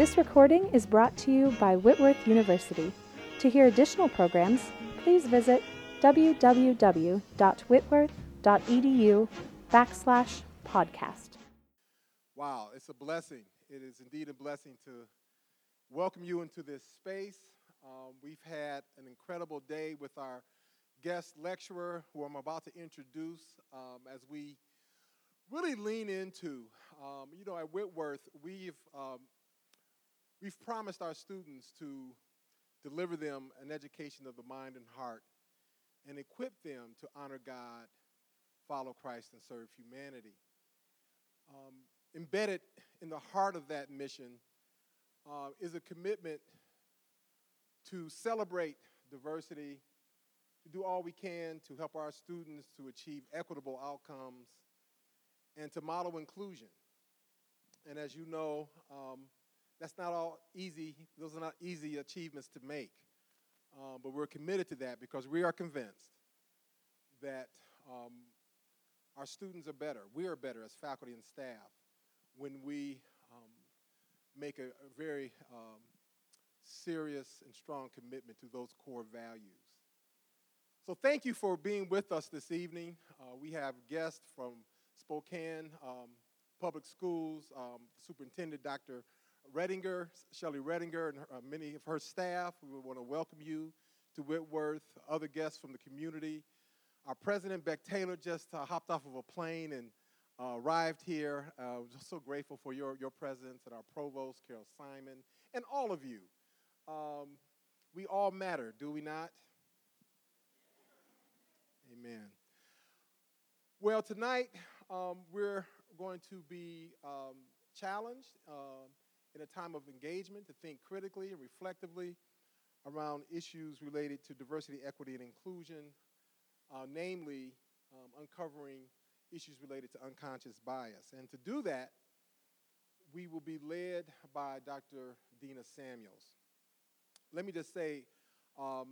This recording is brought to you by Whitworth University. To hear additional programs, please visit www.whitworth.edu backslash podcast. Wow, it's a blessing. It is indeed a blessing to welcome you into this space. Um, we've had an incredible day with our guest lecturer, who I'm about to introduce, um, as we really lean into. Um, you know, at Whitworth, we've um, we've promised our students to deliver them an education of the mind and heart, and equip them to honor God, follow Christ, and serve humanity. Um, embedded in the heart of that mission uh, is a commitment to celebrate diversity, to do all we can to help our students to achieve equitable outcomes, and to model inclusion. And as you know, um, that's not all easy, those are not easy achievements to make. Um, but we're committed to that because we are convinced that um, our students are better. We are better as faculty and staff when we um, make a, a very um, serious and strong commitment to those core values. So thank you for being with us this evening. Uh, we have guests from Spokane um, Public Schools, um, Superintendent Dr. Redinger, Shelley Redinger, and her, uh, many of her staff. We want to welcome you to Whitworth, other guests from the community. Our president, Beck Taylor, just uh, hopped off of a plane and uh, arrived here. Uh, just so grateful for your, your presence, and our provost, Carol Simon, and all of you. Um, we all matter, do we not? Amen. Well, tonight um, we're going to be um, challenged uh, in a time of engagement to think critically and reflectively around issues related to diversity, equity, and inclusion, uh, namely um, uncovering issues related to unconscious bias. And to do that, we will be led by Dr. Dena Samuels. Let me just say, um,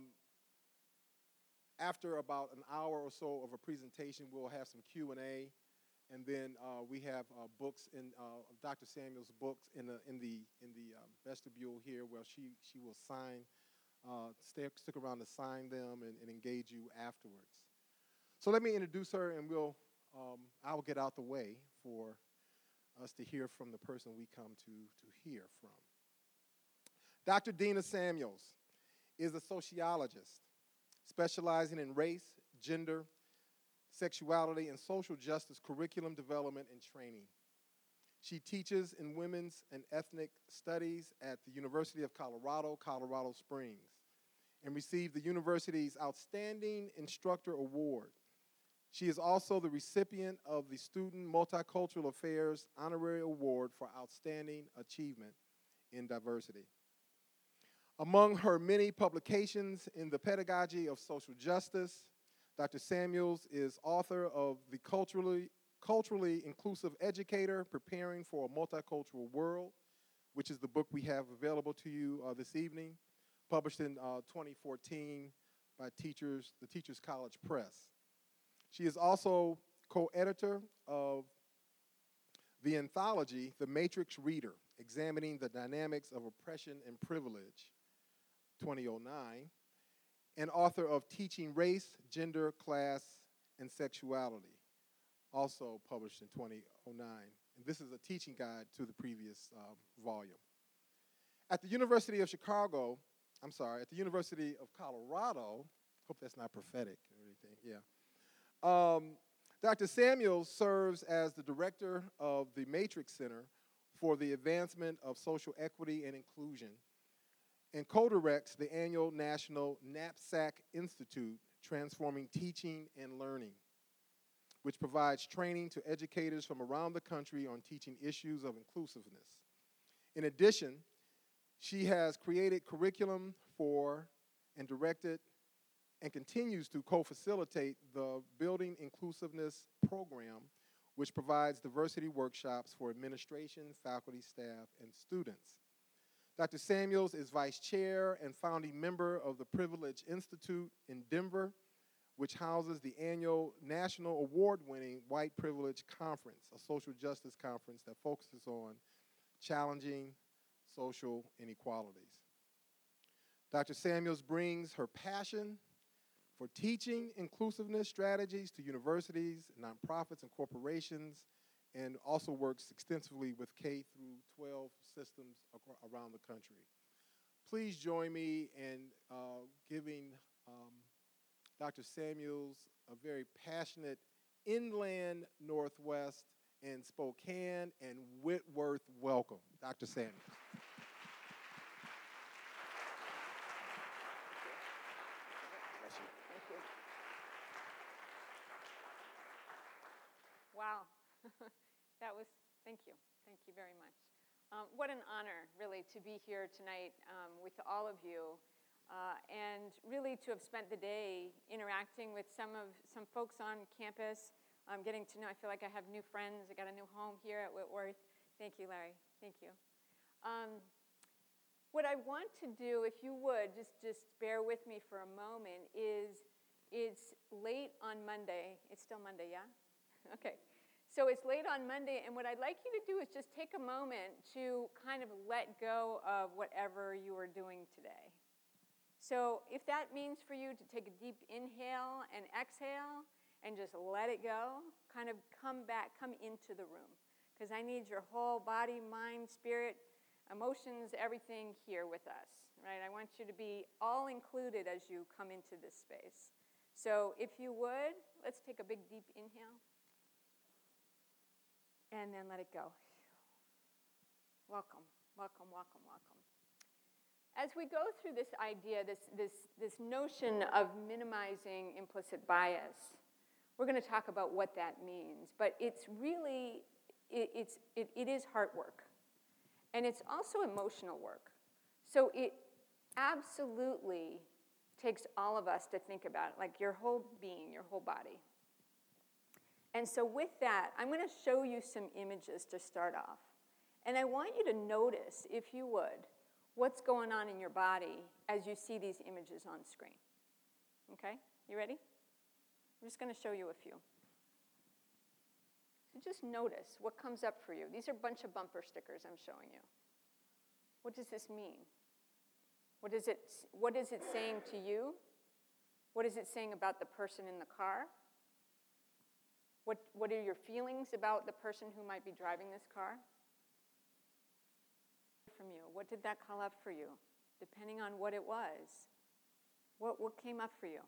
after about an hour or so of a presentation, we'll have some Q&A, and then uh, we have uh, books in uh, Dr. Samuel's books in the in the in the um, vestibule here, where she she will sign, uh, stay, stick around to sign them and, and engage you afterwards. So let me introduce her, and we'll um, I will get out the way for us to hear from the person we come to, to hear from. Dr. Dena Samuels is a sociologist specializing in race, gender, sexuality, and social justice curriculum development and training. She teaches in women's and ethnic studies at the University of Colorado, Colorado Springs, and received the university's Outstanding Instructor Award she is also the recipient of the Student Multicultural Affairs Honorary Award for Outstanding Achievement in Diversity. Among her many publications in the pedagogy of social justice, Dr. Samuels is author of The Culturally, Culturally Inclusive Educator Preparing for a Multicultural World, which is the book we have available to you uh, this evening, published in uh, 2014 by Teachers, the Teachers College Press. She is also co editor of the anthology, The Matrix Reader Examining the Dynamics of Oppression and Privilege, 2009, and author of Teaching Race, Gender, Class, and Sexuality, also published in 2009. And this is a teaching guide to the previous um, volume. At the University of Chicago, I'm sorry, at the University of Colorado, hope that's not prophetic or anything, yeah. Um, Dr. Samuels serves as the director of the Matrix Center for the Advancement of Social Equity and Inclusion and co directs the annual National Knapsack Institute Transforming Teaching and Learning, which provides training to educators from around the country on teaching issues of inclusiveness. In addition, she has created curriculum for and directed and continues to co facilitate the Building Inclusiveness Program, which provides diversity workshops for administration, faculty, staff, and students. Dr. Samuels is vice chair and founding member of the Privilege Institute in Denver, which houses the annual national award winning White Privilege Conference, a social justice conference that focuses on challenging social inequalities. Dr. Samuels brings her passion for teaching inclusiveness strategies to universities, nonprofits, and corporations, and also works extensively with K through 12 systems around the country. Please join me in uh, giving um, Dr. Samuels a very passionate inland Northwest and Spokane and Whitworth welcome. Dr. Samuels. Wow. that was, thank you. Thank you very much. Um, what an honor, really, to be here tonight um, with all of you. Uh, and really to have spent the day interacting with some of some folks on campus, um, getting to know. I feel like I have new friends. I got a new home here at Whitworth. Thank you, Larry. Thank you. Um, what I want to do, if you would, just just bear with me for a moment, is it's late on Monday. It's still Monday, yeah? okay. So it's late on Monday, and what I'd like you to do is just take a moment to kind of let go of whatever you are doing today. So if that means for you to take a deep inhale and exhale and just let it go, kind of come back, come into the room. Because I need your whole body, mind, spirit, emotions, everything here with us, right? I want you to be all included as you come into this space. So if you would, let's take a big deep inhale and then let it go. Welcome, welcome, welcome, welcome. As we go through this idea, this, this, this notion of minimizing implicit bias, we're going to talk about what that means. But it's really, it, it's, it, it is heart work. And it's also emotional work. So it absolutely takes all of us to think about, it, like your whole being, your whole body. And so, with that, I'm going to show you some images to start off. And I want you to notice, if you would, what's going on in your body as you see these images on screen. Okay? You ready? I'm just going to show you a few. So just notice what comes up for you. These are a bunch of bumper stickers I'm showing you. What does this mean? What is it, what is it saying to you? What is it saying about the person in the car? What, what are your feelings about the person who might be driving this car? From you, what did that call up for you? Depending on what it was, what, what came up for you?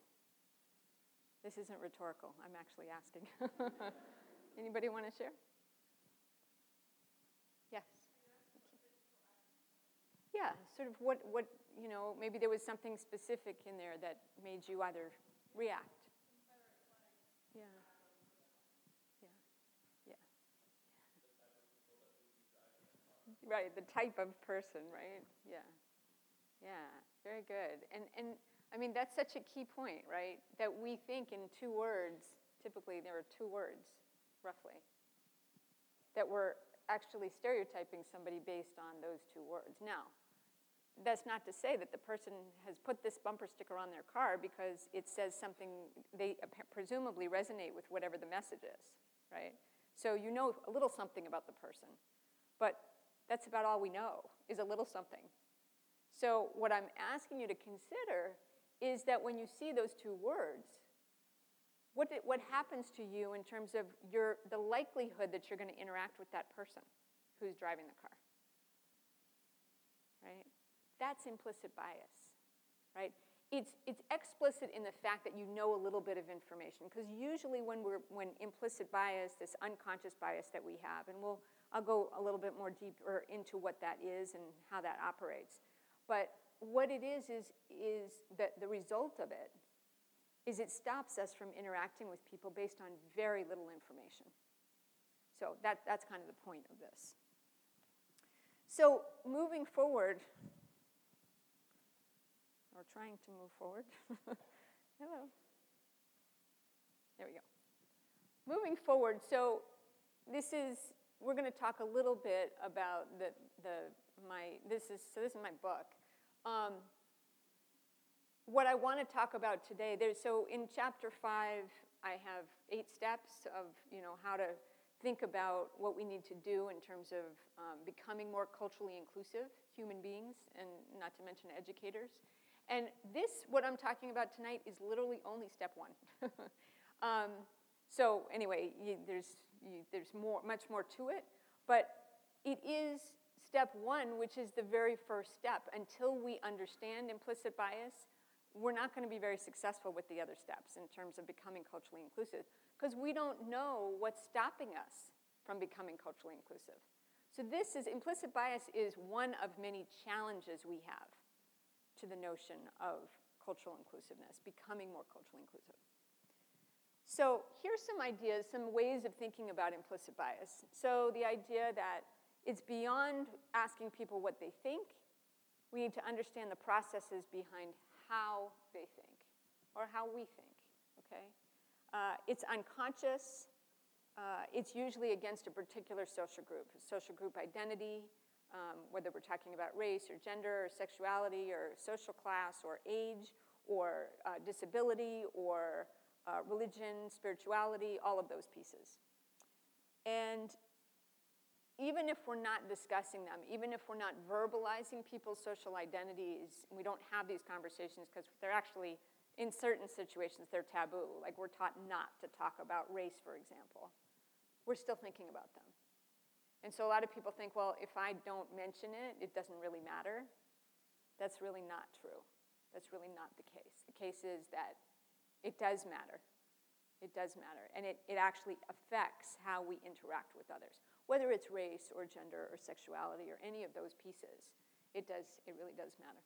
This isn't rhetorical. I'm actually asking. Anybody want to share? Yes. Yeah, sort of what, what, you know, maybe there was something specific in there that made you either react. Yeah. Right, the type of person, right? Yeah. Yeah, very good. And, and I mean, that's such a key point, right? That we think in two words, typically there are two words, roughly, that we're actually stereotyping somebody based on those two words. Now, that's not to say that the person has put this bumper sticker on their car because it says something they presumably resonate with whatever the message is, right? So you know a little something about the person. But that's about all we know, is a little something. So, what I'm asking you to consider is that when you see those two words, what, did, what happens to you in terms of your, the likelihood that you're going to interact with that person who's driving the car? Right? That's implicit bias, right? It's, it's explicit in the fact that you know a little bit of information, because usually when, we're, when implicit bias, this unconscious bias that we have, and we'll, I'll go a little bit more deeper into what that is and how that operates. But what it is is, is that the result of it is it stops us from interacting with people based on very little information. So that, that's kind of the point of this. So moving forward, or trying to move forward. Hello. There we go. Moving forward, so this is we're going to talk a little bit about the, the my this is so this is my book. Um, what I want to talk about today, there's so in chapter five, I have eight steps of you know how to think about what we need to do in terms of um, becoming more culturally inclusive human beings, and not to mention educators. And this, what I'm talking about tonight, is literally only step one. um, so anyway, you, there's, you, there's more, much more to it, but it is step one, which is the very first step. Until we understand implicit bias, we're not going to be very successful with the other steps in terms of becoming culturally inclusive because we don't know what's stopping us from becoming culturally inclusive. So this is implicit bias is one of many challenges we have to the notion of cultural inclusiveness, becoming more culturally inclusive. So here's some ideas, some ways of thinking about implicit bias. So the idea that it's beyond asking people what they think. We need to understand the processes behind how they think or how we think, okay? Uh, it's unconscious. Uh, it's usually against a particular social group, social group identity, um, whether we're talking about race or gender or sexuality or social class or age or uh, disability or uh, religion, spirituality, all of those pieces. And even if we're not discussing them, even if we're not verbalizing people's social identities, we don't have these conversations because they're actually, in certain situations, they're taboo. Like we're taught not to talk about race, for example. We're still thinking about them. And so a lot of people think, well, if I don't mention it, it doesn't really matter. That's really not true. That's really not the case. The case is that it does matter. It does matter. And it, it actually affects how we interact with others whether it's race or gender or sexuality or any of those pieces. It does, it really does matter.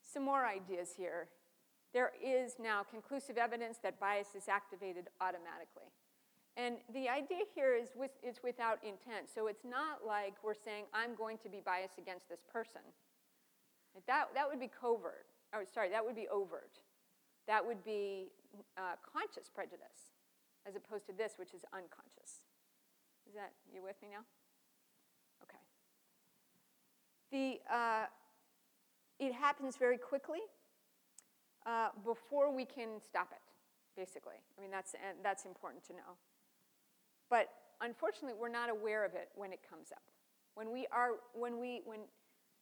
Some more ideas here. There is now conclusive evidence that bias is activated automatically. And the idea here is with, it's without intent. So it's not like we're saying, I'm going to be biased against this person. That, that would be covert. Or sorry, that would be overt. That would be uh, conscious prejudice as opposed to this, which is unconscious. Is that, you with me now? Okay. The, uh, it happens very quickly uh, before we can stop it, basically. I mean, that's, and that's important to know. But unfortunately, we're not aware of it when it comes up. When we are, when we, when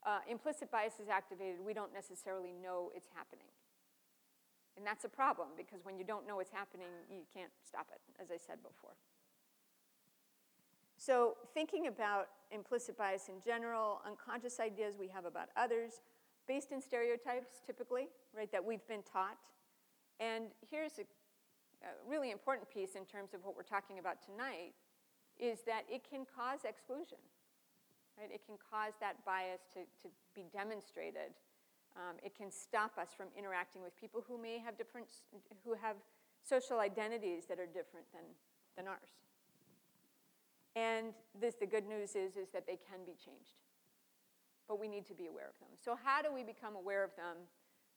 uh, implicit bias is activated, we don't necessarily know it's happening. And that's a problem because when you don't know it's happening, you can't stop it, as I said before. So, thinking about implicit bias in general, unconscious ideas we have about others, based in stereotypes typically, right, that we've been taught. And here's a, a really important piece in terms of what we're talking about tonight is that it can cause exclusion. Right? It can cause that bias to, to be demonstrated um, it can stop us from interacting with people who may have different, who have social identities that are different than, than ours. And this, the good news is, is that they can be changed. But we need to be aware of them. So how do we become aware of them?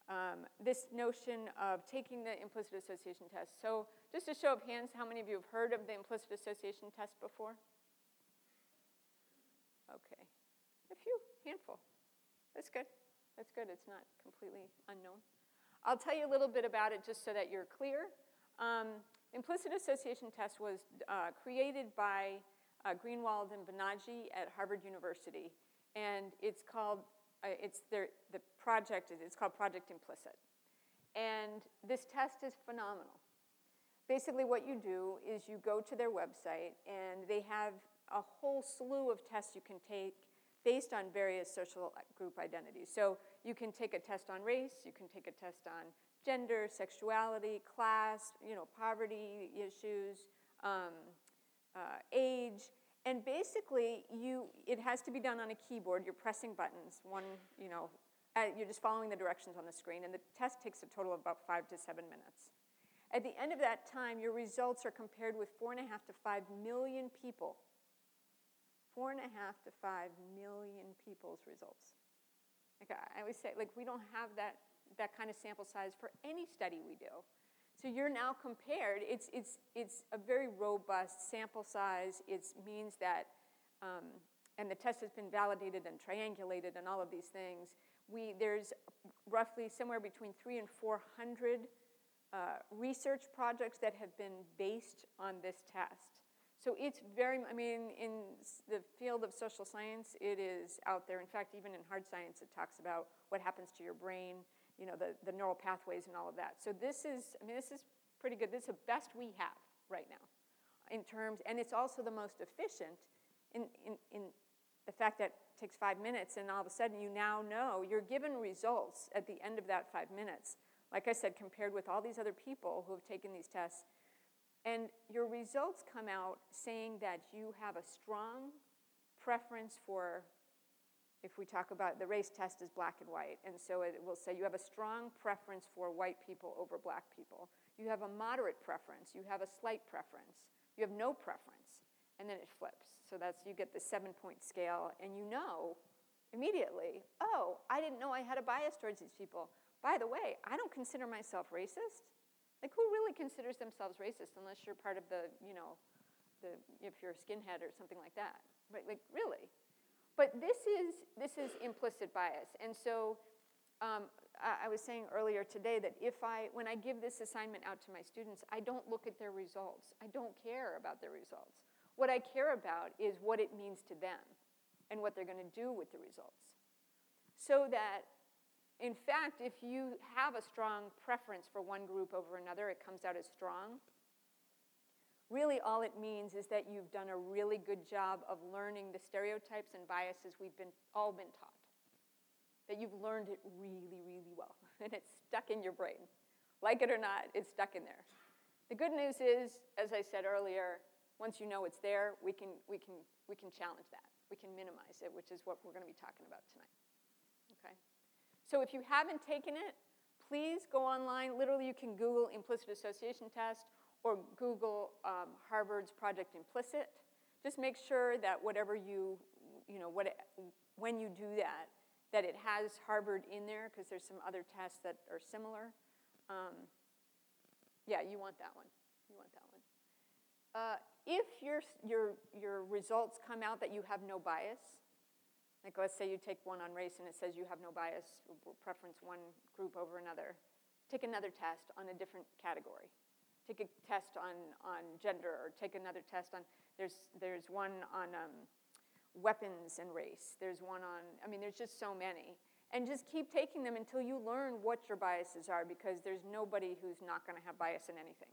Um, this notion of taking the implicit association test. So just a show of hands, how many of you have heard of the implicit association test before? Okay, a few, handful. That's good. That's good. It's not completely unknown. I'll tell you a little bit about it just so that you're clear. Um, implicit association test was uh, created by uh, Greenwald and Banaji at Harvard University, and it's called uh, it's their, the project is, it's called Project Implicit, and this test is phenomenal. Basically, what you do is you go to their website, and they have a whole slew of tests you can take based on various social group identities. So you can take a test on race, you can take a test on gender, sexuality, class, you know, poverty issues, um, uh, age, and basically you, it has to be done on a keyboard. You're pressing buttons, one, you know, uh, you're just following the directions on the screen, and the test takes a total of about five to seven minutes. At the end of that time, your results are compared with four and a half to five million people four and a half to five million people's results. Like I always say, like we don't have that, that kind of sample size for any study we do. So you're now compared, it's, it's, it's a very robust sample size. It means that, um, and the test has been validated and triangulated and all of these things. We, there's roughly somewhere between three and 400 uh, research projects that have been based on this test. So it's very, I mean, in the field of social science, it is out there. In fact, even in hard science, it talks about what happens to your brain, you know, the, the neural pathways and all of that. So this is, I mean, this is pretty good. This is the best we have right now in terms, and it's also the most efficient in, in, in the fact that it takes five minutes and all of a sudden you now know you're given results at the end of that five minutes. Like I said, compared with all these other people who have taken these tests, and your results come out saying that you have a strong preference for, if we talk about the race test is black and white, and so it will say you have a strong preference for white people over black people. You have a moderate preference, you have a slight preference, you have no preference, and then it flips. So that's, you get the seven point scale, and you know immediately, oh, I didn't know I had a bias towards these people. By the way, I don't consider myself racist. Like, who really considers themselves racist unless you're part of the, you know, the, if you're a skinhead or something like that? Right? Like, really? But this is, this is implicit bias. And so um, I, I was saying earlier today that if I, when I give this assignment out to my students, I don't look at their results. I don't care about their results. What I care about is what it means to them and what they're going to do with the results. So that in fact, if you have a strong preference for one group over another, it comes out as strong. Really, all it means is that you've done a really good job of learning the stereotypes and biases we've been, all been taught. That you've learned it really, really well, and it's stuck in your brain. Like it or not, it's stuck in there. The good news is, as I said earlier, once you know it's there, we can, we can, we can challenge that. We can minimize it, which is what we're going to be talking about tonight. So if you haven't taken it, please go online. Literally, you can Google implicit association test or Google um, Harvard's Project Implicit. Just make sure that whatever you, you know, what it, when you do that, that it has Harvard in there because there's some other tests that are similar. Um, yeah, you want that one. You want that one. Uh, if your, your, your results come out that you have no bias, like let's say you take one on race and it says you have no bias, preference one group over another. Take another test on a different category. Take a test on, on gender or take another test on, there's, there's one on um, weapons and race. There's one on, I mean, there's just so many. And just keep taking them until you learn what your biases are because there's nobody who's not going to have bias in anything.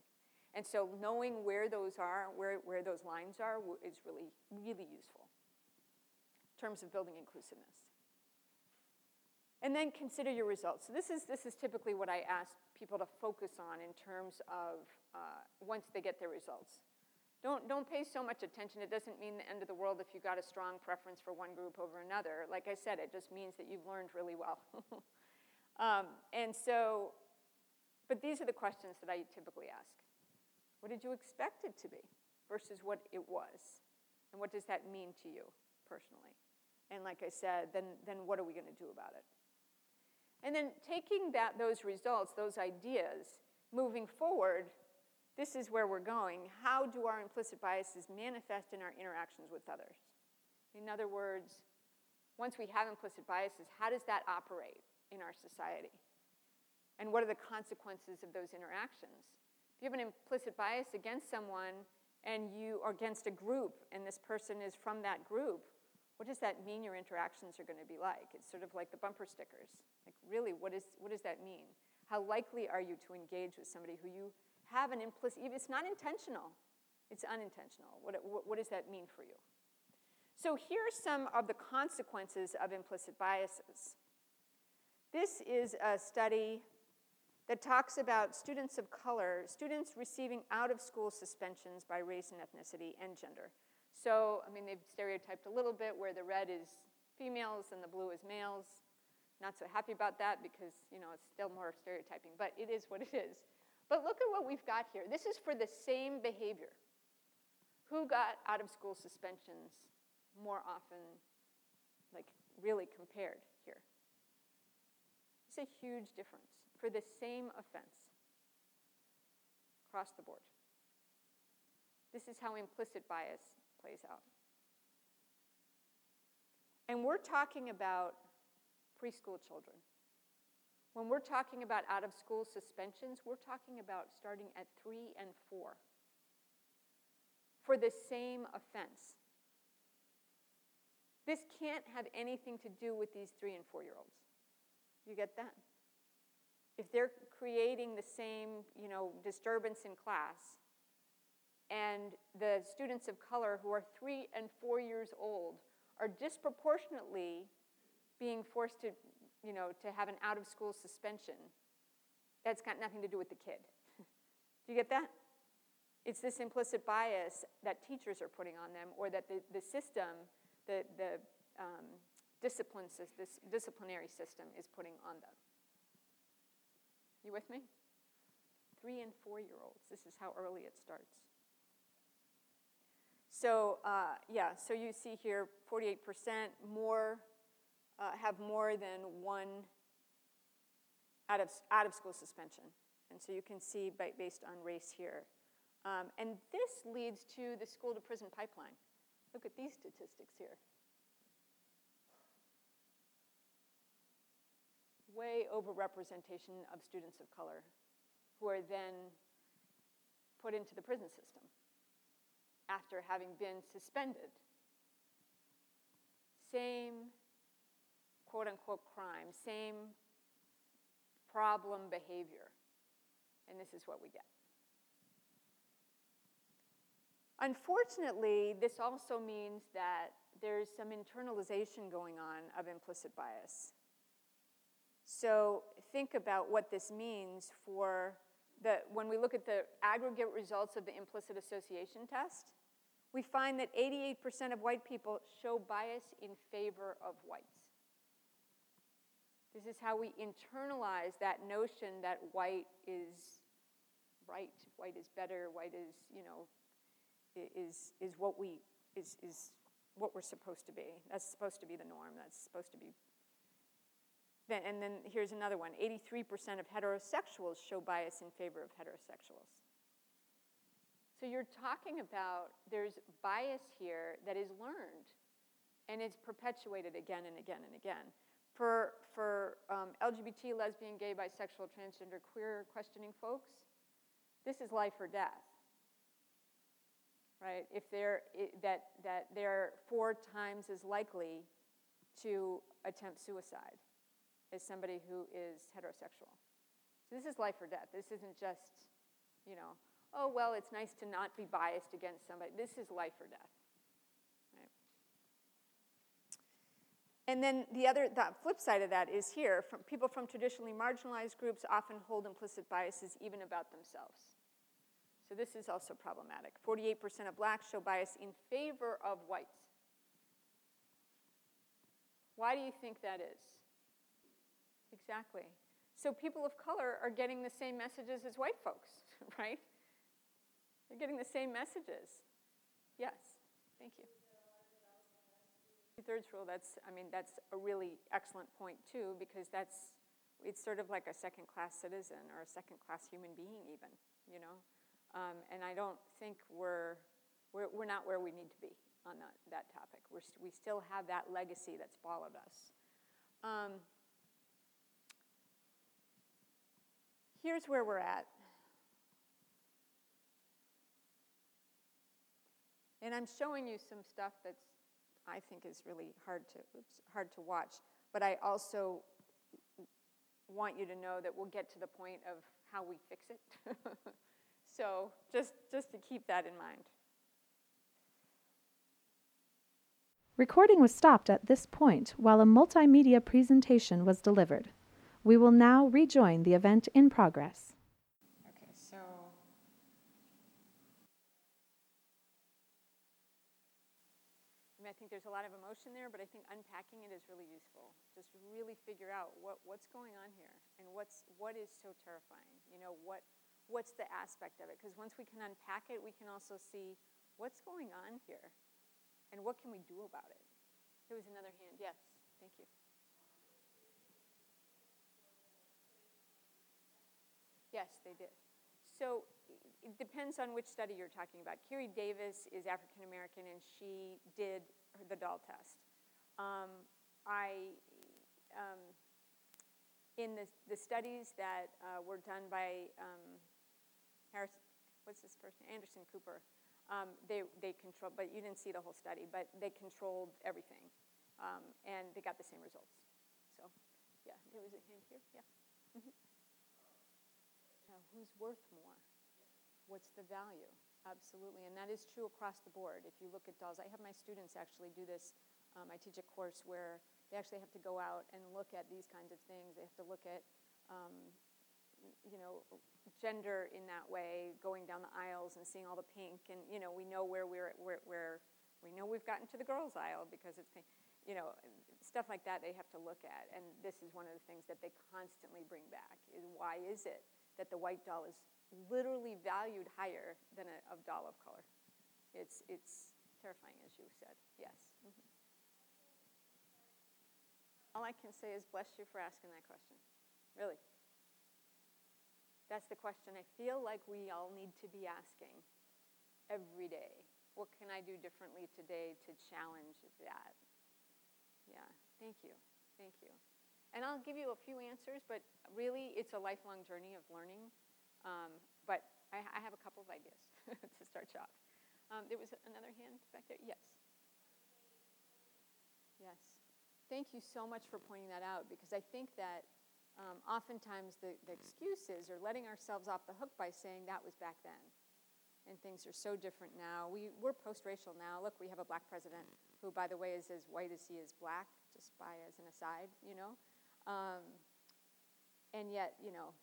And so knowing where those are, where, where those lines are, is really, really useful terms of building inclusiveness. And then consider your results. So this is, this is typically what I ask people to focus on in terms of uh, once they get their results. Don't, don't pay so much attention. It doesn't mean the end of the world if you got a strong preference for one group over another. Like I said, it just means that you've learned really well. um, and so, but these are the questions that I typically ask. What did you expect it to be versus what it was? And what does that mean to you personally? And like I said, then, then what are we going to do about it? And then taking that, those results, those ideas, moving forward, this is where we're going. How do our implicit biases manifest in our interactions with others? In other words, once we have implicit biases, how does that operate in our society? And what are the consequences of those interactions? If you have an implicit bias against someone and you are against a group and this person is from that group, what does that mean your interactions are going to be like? It's sort of like the bumper stickers. Like, really, what, is, what does that mean? How likely are you to engage with somebody who you have an implicit, it's not intentional, it's unintentional. What, what, what does that mean for you? So, here are some of the consequences of implicit biases. This is a study that talks about students of color, students receiving out of school suspensions by race and ethnicity and gender. So, I mean, they've stereotyped a little bit where the red is females and the blue is males. Not so happy about that because, you know, it's still more stereotyping, but it is what it is. But look at what we've got here. This is for the same behavior. Who got out of school suspensions more often, like really compared here? It's a huge difference for the same offense across the board. This is how implicit bias plays out. And we're talking about preschool children. When we're talking about out of school suspensions, we're talking about starting at three and four for the same offense. This can't have anything to do with these three and four year olds. You get that? If they're creating the same, you know, disturbance in class, and the students of color who are three and four years old are disproportionately being forced to, you know, to have an out of school suspension, that's got nothing to do with the kid. do you get that? It's this implicit bias that teachers are putting on them or that the, the system, the, the um, discipline, this disciplinary system is putting on them. You with me? Three and four year olds. This is how early it starts. So, uh, yeah, so you see here 48% more uh, have more than one out of, out of school suspension. And so you can see by, based on race here. Um, and this leads to the school to prison pipeline. Look at these statistics here. Way overrepresentation of students of color who are then put into the prison system after having been suspended. Same quote unquote crime, same problem behavior. And this is what we get. Unfortunately, this also means that there's some internalization going on of implicit bias. So think about what this means for the, when we look at the aggregate results of the implicit association test, we find that 88% of white people show bias in favor of whites. This is how we internalize that notion that white is right, white is better, white is, you know, is, is what we is, is what we're supposed to be. That's supposed to be the norm. That's supposed to be. Then, and then here's another one 83% of heterosexuals show bias in favor of heterosexuals. So you're talking about there's bias here that is learned and it's perpetuated again and again and again. For, for um, LGBT, lesbian, gay, bisexual, transgender, queer questioning folks, this is life or death right? If they're, that, that they're four times as likely to attempt suicide as somebody who is heterosexual. So this is life or death. This isn't just, you know, oh, well, it's nice to not be biased against somebody. This is life or death. And then the other, the flip side of that is here, from people from traditionally marginalized groups often hold implicit biases even about themselves. So this is also problematic. 48% of blacks show bias in favor of whites. Why do you think that is? Exactly. So people of color are getting the same messages as white folks, right? They're getting the same messages. Yes, thank you. Two-thirds rule, that's, I mean, that's a really excellent point too, because that's, it's sort of like a second-class citizen or a second-class human being even, you know? Um, and I don't think we're, we're, we're not where we need to be on that, that topic. We're, we still have that legacy that's followed us. Um, here's where we're at. And I'm showing you some stuff that's I think is really hard to hard to watch. But I also want you to know that we'll get to the point of how we fix it. So just, just to keep that in mind. Recording was stopped at this point while a multimedia presentation was delivered. We will now rejoin the event in progress. Okay, so I think there's a lot of emotion there, but I think unpacking it is really useful. Just really figure out what, what's going on here and what's what is so terrifying. You know, what what's the aspect of it? Because once we can unpack it, we can also see what's going on here and what can we do about it. There was another hand. Yes, thank you. Yes, they did. So it depends on which study you're talking about. Kiri Davis is African American and she did the doll test. Um, I, um, in the, the studies that uh, were done by um, Harris, what's this person, Anderson Cooper, um, they, they controlled, but you didn't see the whole study, but they controlled everything, um, and they got the same results. So, yeah, there was a hand here, yeah. Mm-hmm. Who's worth more? What's the value? Absolutely, and that is true across the board. If you look at dolls, I have my students actually do this. Um, I teach a course where they actually have to go out and look at these kinds of things. They have to look at, um, you know, gender in that way, going down the aisles and seeing all the pink. And, you know, we know where we're, where, where we know we've gotten to the girls' aisle because it's pink. You know, stuff like that they have to look at. And this is one of the things that they constantly bring back is why is it that the white doll is literally valued higher than a, a doll of color? It's, it's terrifying, as you said. Yes. Mm-hmm. All I can say is bless you for asking that question. Really. That's the question I feel like we all need to be asking every day. What can I do differently today to challenge that? Yeah, thank you. Thank you. And I'll give you a few answers, but really it's a lifelong journey of learning. Um, but I, I, have a couple of ideas to start you off. Um, there was another hand back there? Yes. Yes. Thank you so much for pointing that out because I think that um, oftentimes the, the excuses are letting ourselves off the hook by saying that was back then. And things are so different now. We, we're post racial now. Look, we have a black president who, by the way, is as white as he is black, just by as an aside, you know. Um, and yet, you know,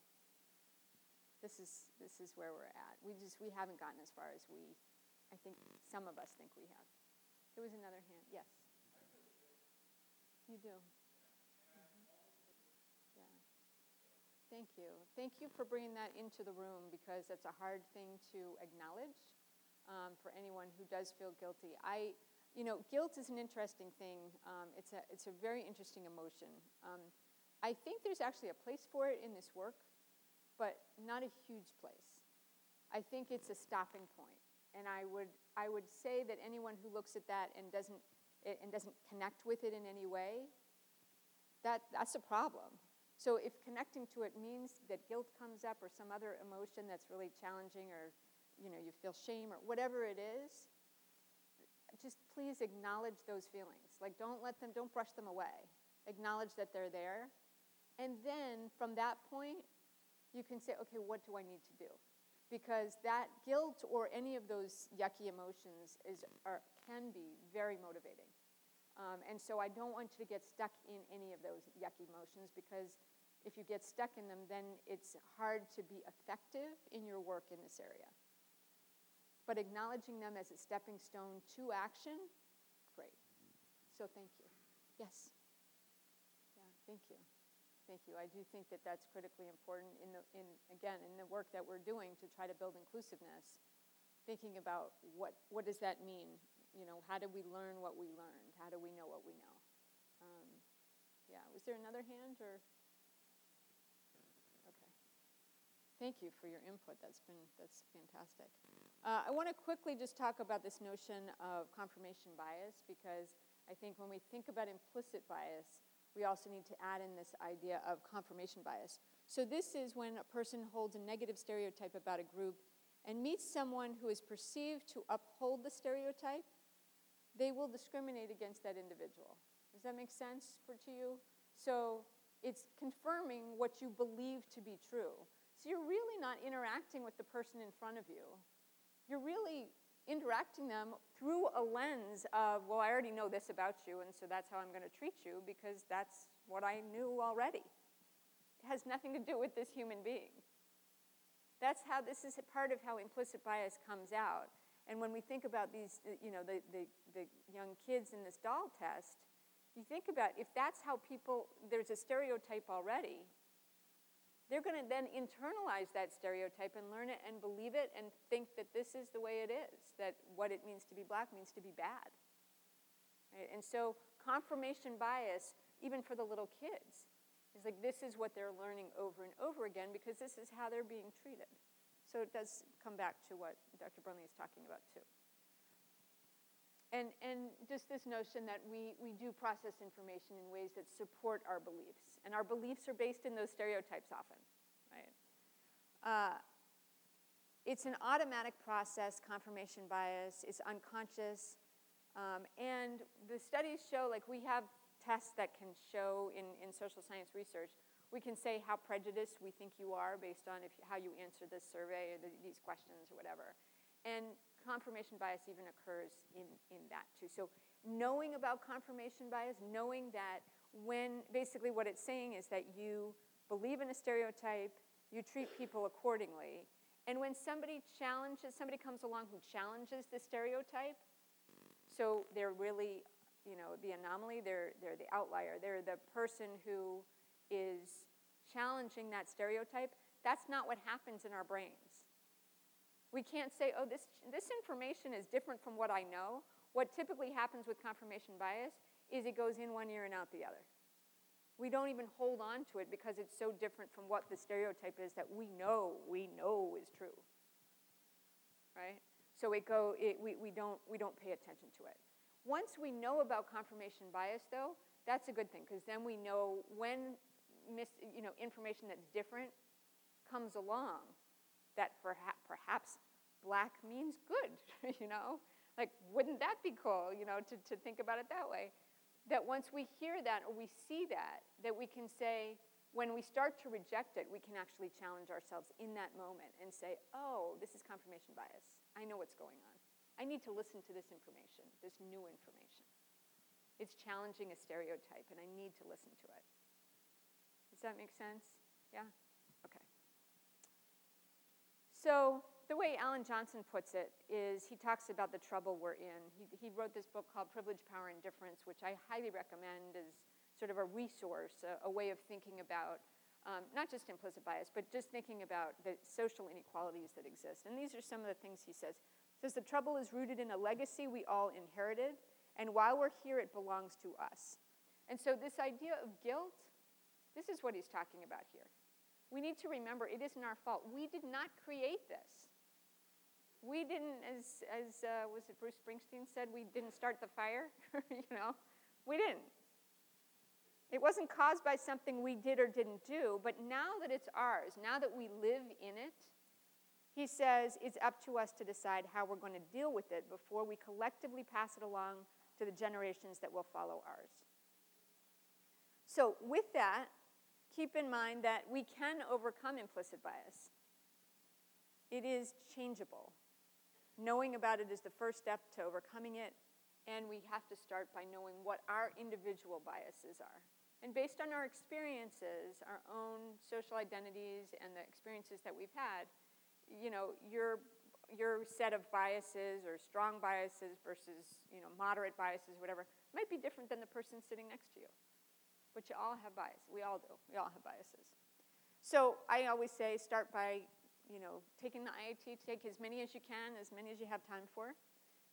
this is, this is where we're at. We just, we haven't gotten as far as we, I think some of us think we have. There was another hand. Yes. You do. Mm-hmm. Yeah. Thank you. Thank you for bringing that into the room because it's a hard thing to acknowledge um, for anyone who does feel guilty. I, you know, guilt is an interesting thing. Um, it's, a, it's a very interesting emotion. Um, I think there's actually a place for it in this work, but not a huge place. I think it's a stopping point. And I would, I would say that anyone who looks at that and doesn't eh, and doesn't connect with it in any way, that, that's a problem. So if connecting to it means that guilt comes up or some other emotion that's really challenging or you know you feel shame or whatever it is, just please acknowledge those feelings. Like don't let them don't brush them away. Acknowledge that they're there. And then from that point, you can say, okay, what do I need to do? Because that guilt or any of those yucky emotions is, are, can be very motivating. Um, and so I don't want you to get stuck in any of those yucky emotions because if you get stuck in them, then it's hard to be effective in your work in this area. But acknowledging them as a stepping stone to action, great. So thank you. Yes. Yeah, thank you. Thank you. I do think that that's critically important in the, in, again, in the work that we're doing to try to build inclusiveness, thinking about what, what does that mean you know, how did we learn what we learned? How do we know what we know? Um, yeah, was there another hand or? Okay. Thank you for your input. That's been that's fantastic. Uh, I want to quickly just talk about this notion of confirmation bias because I think when we think about implicit bias, we also need to add in this idea of confirmation bias. So this is when a person holds a negative stereotype about a group and meets someone who is perceived to uphold the stereotype they will discriminate against that individual. Does that make sense for to you? So it's confirming what you believe to be true. So you're really not interacting with the person in front of you. You're really interacting them through a lens of, well, I already know this about you, and so that's how I'm going to treat you because that's what I knew already. It has nothing to do with this human being. That's how this is part of how implicit bias comes out. And when we think about these, uh, you know, the, the, the young kids in this doll test, you think about if that's how people, there's a stereotype already, they're going to then internalize that stereotype and learn it and believe it and think that this is the way it is, that what it means to be black means to be bad. Right? And so confirmation bias, even for the little kids, is like this is what they're learning over and over again because this is how they're being treated. So it does come back to what Dr. Burnley is talking about too. And, and just this notion that we, we do process information in ways that support our beliefs. And our beliefs are based in those stereotypes often, right? Uh, it's an automatic process, confirmation bias. It's unconscious. Um, and the studies show, like we have tests that can show in, in social science research, we can say how prejudiced we think you are based on if, how you answer this survey or the, these questions or whatever. And confirmation bias even occurs in, in that too. So knowing about confirmation bias, knowing that when basically what it's saying is that you believe in a stereotype, you treat people accordingly, and when somebody challenges, somebody comes along who challenges the stereotype, so they're really, you know, the anomaly, they're, they're the outlier, they're the person who is challenging that stereotype, that's not what happens in our brains. We can't say, oh, this, this information is different from what I know. What typically happens with confirmation bias is it goes in one ear and out the other. We don't even hold on to it because it's so different from what the stereotype is that we know, we know is true. Right? So it go, it, we, we, don't, we don't pay attention to it. Once we know about confirmation bias, though, that's a good thing because then we know when mis, you know, information that's different comes along, that perhaps, black means good, you know? Like, wouldn't that be cool, you know, to, to think about it that way? That once we hear that or we see that, that we can say, when we start to reject it, we can actually challenge ourselves in that moment and say, oh, this is confirmation bias. I know what's going on. I need to listen to this information, this new information. It's challenging a stereotype, and I need to listen to it. Does that make sense? Yeah? So the way Allan Johnson puts it is he talks about the trouble we're in. He, he wrote this book called Privilege, Power, and Difference, which I highly recommend as sort of a resource, a, a way of thinking about um, not just implicit bias, but just thinking about the social inequalities that exist. And these are some of the things he says. He says the trouble is rooted in a legacy we all inherited, and while we're here, it belongs to us. And so this idea of guilt, this is what he's talking about here we need to remember it isn't our fault. We did not create this. We didn't, as, as uh, was it Bruce Springsteen said, we didn't start the fire. you know, we didn't. It wasn't caused by something we did or didn't do, but now that it's ours, now that we live in it, he says it's up to us to decide how we're going to deal with it before we collectively pass it along to the generations that will follow ours. So, with that, keep in mind that we can overcome implicit bias. It is changeable. Knowing about it is the first step to overcoming it, and we have to start by knowing what our individual biases are. And based on our experiences, our own social identities, and the experiences that we've had, you know, your, your set of biases or strong biases versus, you know, moderate biases, whatever, might be different than the person sitting next to you but you all have bias. We all do. We all have biases. So I always say start by, you know, taking the IAT, take as many as you can, as many as you have time for.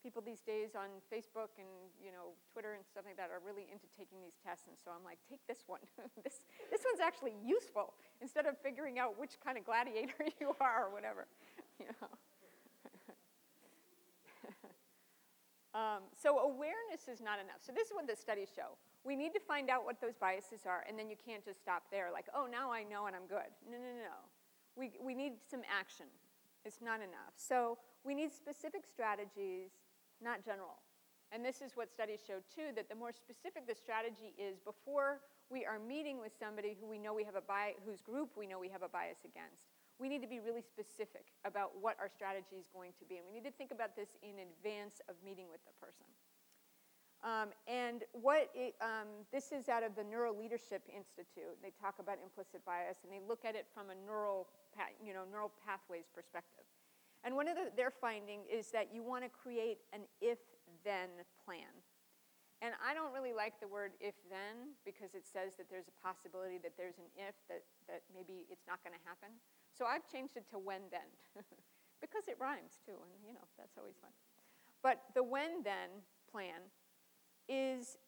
People these days on Facebook and you know Twitter and stuff like that are really into taking these tests, and so I'm like, take this one. this this one's actually useful instead of figuring out which kind of gladiator you are or whatever, you know. um, so awareness is not enough. So this is what the studies show. We need to find out what those biases are, and then you can't just stop there, like, oh, now I know and I'm good. No, no, no. We, we need some action. It's not enough. So we need specific strategies, not general. And this is what studies show too that the more specific the strategy is before we are meeting with somebody who we know we have a bias, whose group we know we have a bias against, we need to be really specific about what our strategy is going to be. And we need to think about this in advance of meeting with the person. Um, and what it, um, this is out of the NeuroLeadership Institute. They talk about implicit bias and they look at it from a neural, you know, neural pathways perspective. And one of the, their finding is that you want to create an if-then plan. And I don't really like the word if-then because it says that there's a possibility that there's an if that, that maybe it's not going to happen. So I've changed it to when-then because it rhymes too, and you know that's always fun. But the when-then plan is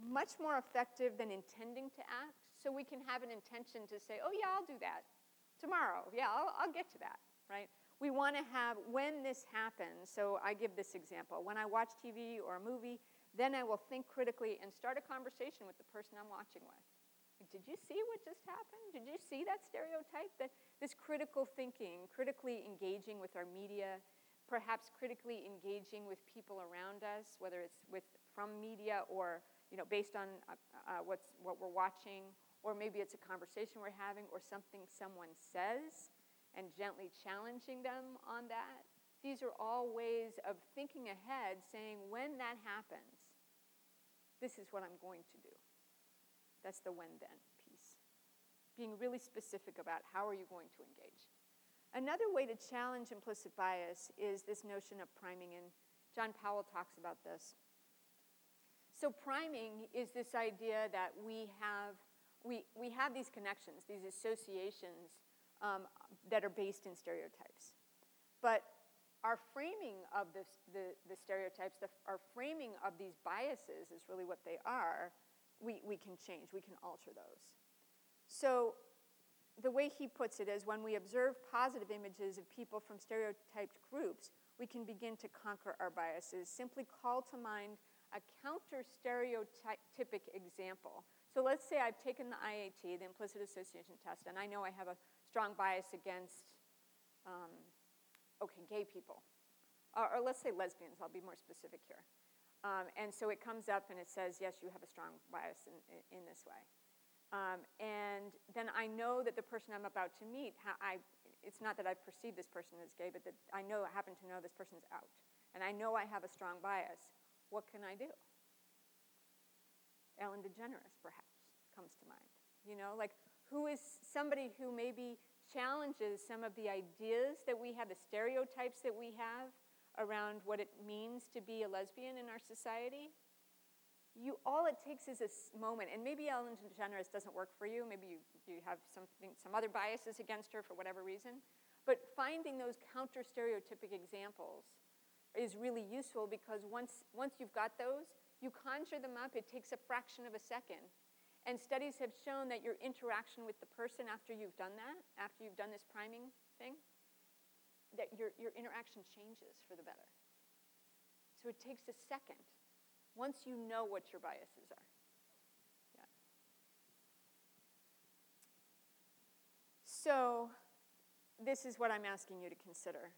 much more effective than intending to act. So we can have an intention to say, oh, yeah, I'll do that tomorrow. Yeah, I'll, I'll get to that, right? We want to have, when this happens, so I give this example. When I watch TV or a movie, then I will think critically and start a conversation with the person I'm watching with. Did you see what just happened? Did you see that stereotype? That this critical thinking, critically engaging with our media, perhaps critically engaging with people around us, whether it's with from media or you know based on uh, uh, what's what we're watching, or maybe it's a conversation we're having, or something someone says, and gently challenging them on that. These are all ways of thinking ahead, saying when that happens, this is what I'm going to do. That's the when then piece. Being really specific about how are you going to engage. Another way to challenge implicit bias is this notion of priming, and John Powell talks about this. So priming is this idea that we have, we, we have these connections, these associations um, that are based in stereotypes. But our framing of the, the stereotypes, the, our framing of these biases is really what they are, we, we can change, we can alter those. So the way he puts it is when we observe positive images of people from stereotyped groups, we can begin to conquer our biases. Simply call to mind a counter stereotypic example. So let's say I've taken the IAT, the implicit association test, and I know I have a strong bias against, um, okay, gay people. Or, or, let's say lesbians, I'll be more specific here. Um, and so it comes up and it says, yes, you have a strong bias in, in, this way. Um, and then I know that the person I'm about to meet, I, it's not that I perceive this person as gay, but that I know, I happen to know this person's out. And I know I have a strong bias. What can I do? Ellen DeGeneres, perhaps, comes to mind. You know, like who is somebody who maybe challenges some of the ideas that we have, the stereotypes that we have around what it means to be a lesbian in our society? you all it takes is a moment, and maybe Ellen DeGeneres doesn't work for you. Maybe you, you have something, some other biases against her for whatever reason. But finding those counter stereotypic examples is really useful because once, once you've got those, you conjure them up. It takes a fraction of a second. And studies have shown that your interaction with the person after you've done that, after you've done this priming thing, that your, your interaction changes for the better. So it takes a second once you know what your biases are. Yeah. So, this is what I'm asking you to consider.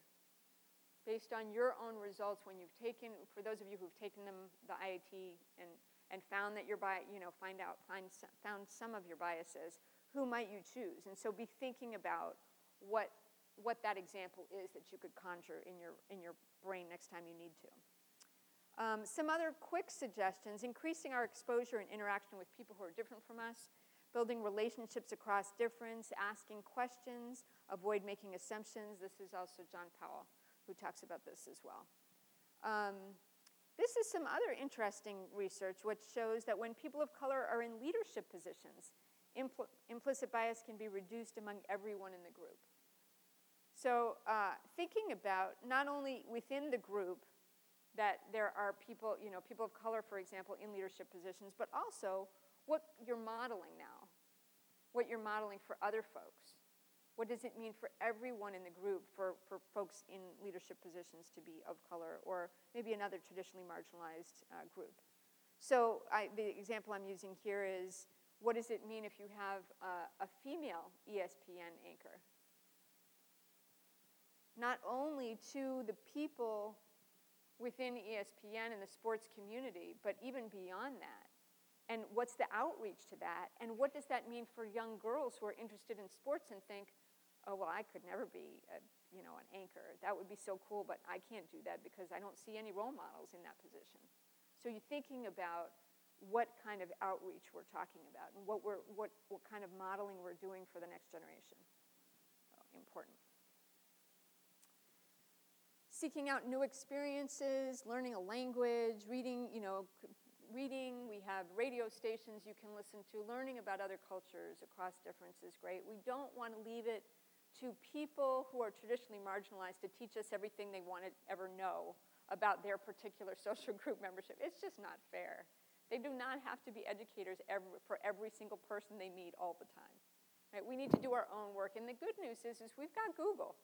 Based on your own results, when you've taken, for those of you who've taken them, the IAT, and, and found that your bias, you know, find out, find, found some of your biases, who might you choose? And so be thinking about what, what that example is that you could conjure in your, in your brain next time you need to. Um, some other quick suggestions increasing our exposure and interaction with people who are different from us, building relationships across difference, asking questions, avoid making assumptions. This is also John Powell who talks about this as well. Um, this is some other interesting research which shows that when people of color are in leadership positions, impl- implicit bias can be reduced among everyone in the group. So, uh, thinking about not only within the group, that there are people, you know, people of color, for example, in leadership positions, but also what you're modeling now, what you're modeling for other folks. What does it mean for everyone in the group, for, for folks in leadership positions to be of color, or maybe another traditionally marginalized uh, group? So I, the example I'm using here is, what does it mean if you have a, a female ESPN anchor? Not only to the people within ESPN and the sports community, but even beyond that. And what's the outreach to that? And what does that mean for young girls who are interested in sports and think, oh, well, I could never be a, you know, an anchor. That would be so cool, but I can't do that because I don't see any role models in that position. So you're thinking about what kind of outreach we're talking about and what, we're, what, what kind of modeling we're doing for the next generation. So important seeking out new experiences, learning a language, reading, you know, reading. We have radio stations you can listen to. Learning about other cultures across difference is great. We don't want to leave it to people who are traditionally marginalized to teach us everything they want to ever know about their particular social group membership. It's just not fair. They do not have to be educators every, for every single person they meet all the time. Right? We need to do our own work. And the good news is, is we've got Google.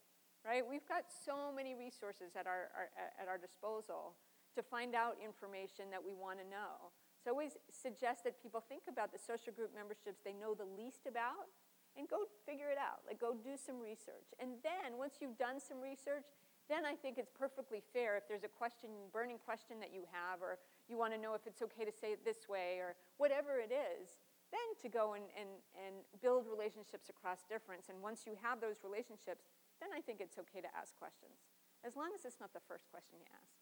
right? We've got so many resources at our, our, at our disposal to find out information that we want to know. So I always suggest that people think about the social group memberships they know the least about and go figure it out. Like go do some research. And then once you've done some research, then I think it's perfectly fair if there's a question, burning question that you have, or you want to know if it's okay to say it this way, or whatever it is, then to go and, and, and build relationships across difference. And once you have those relationships, then I think it's okay to ask questions, as long as it's not the first question you ask,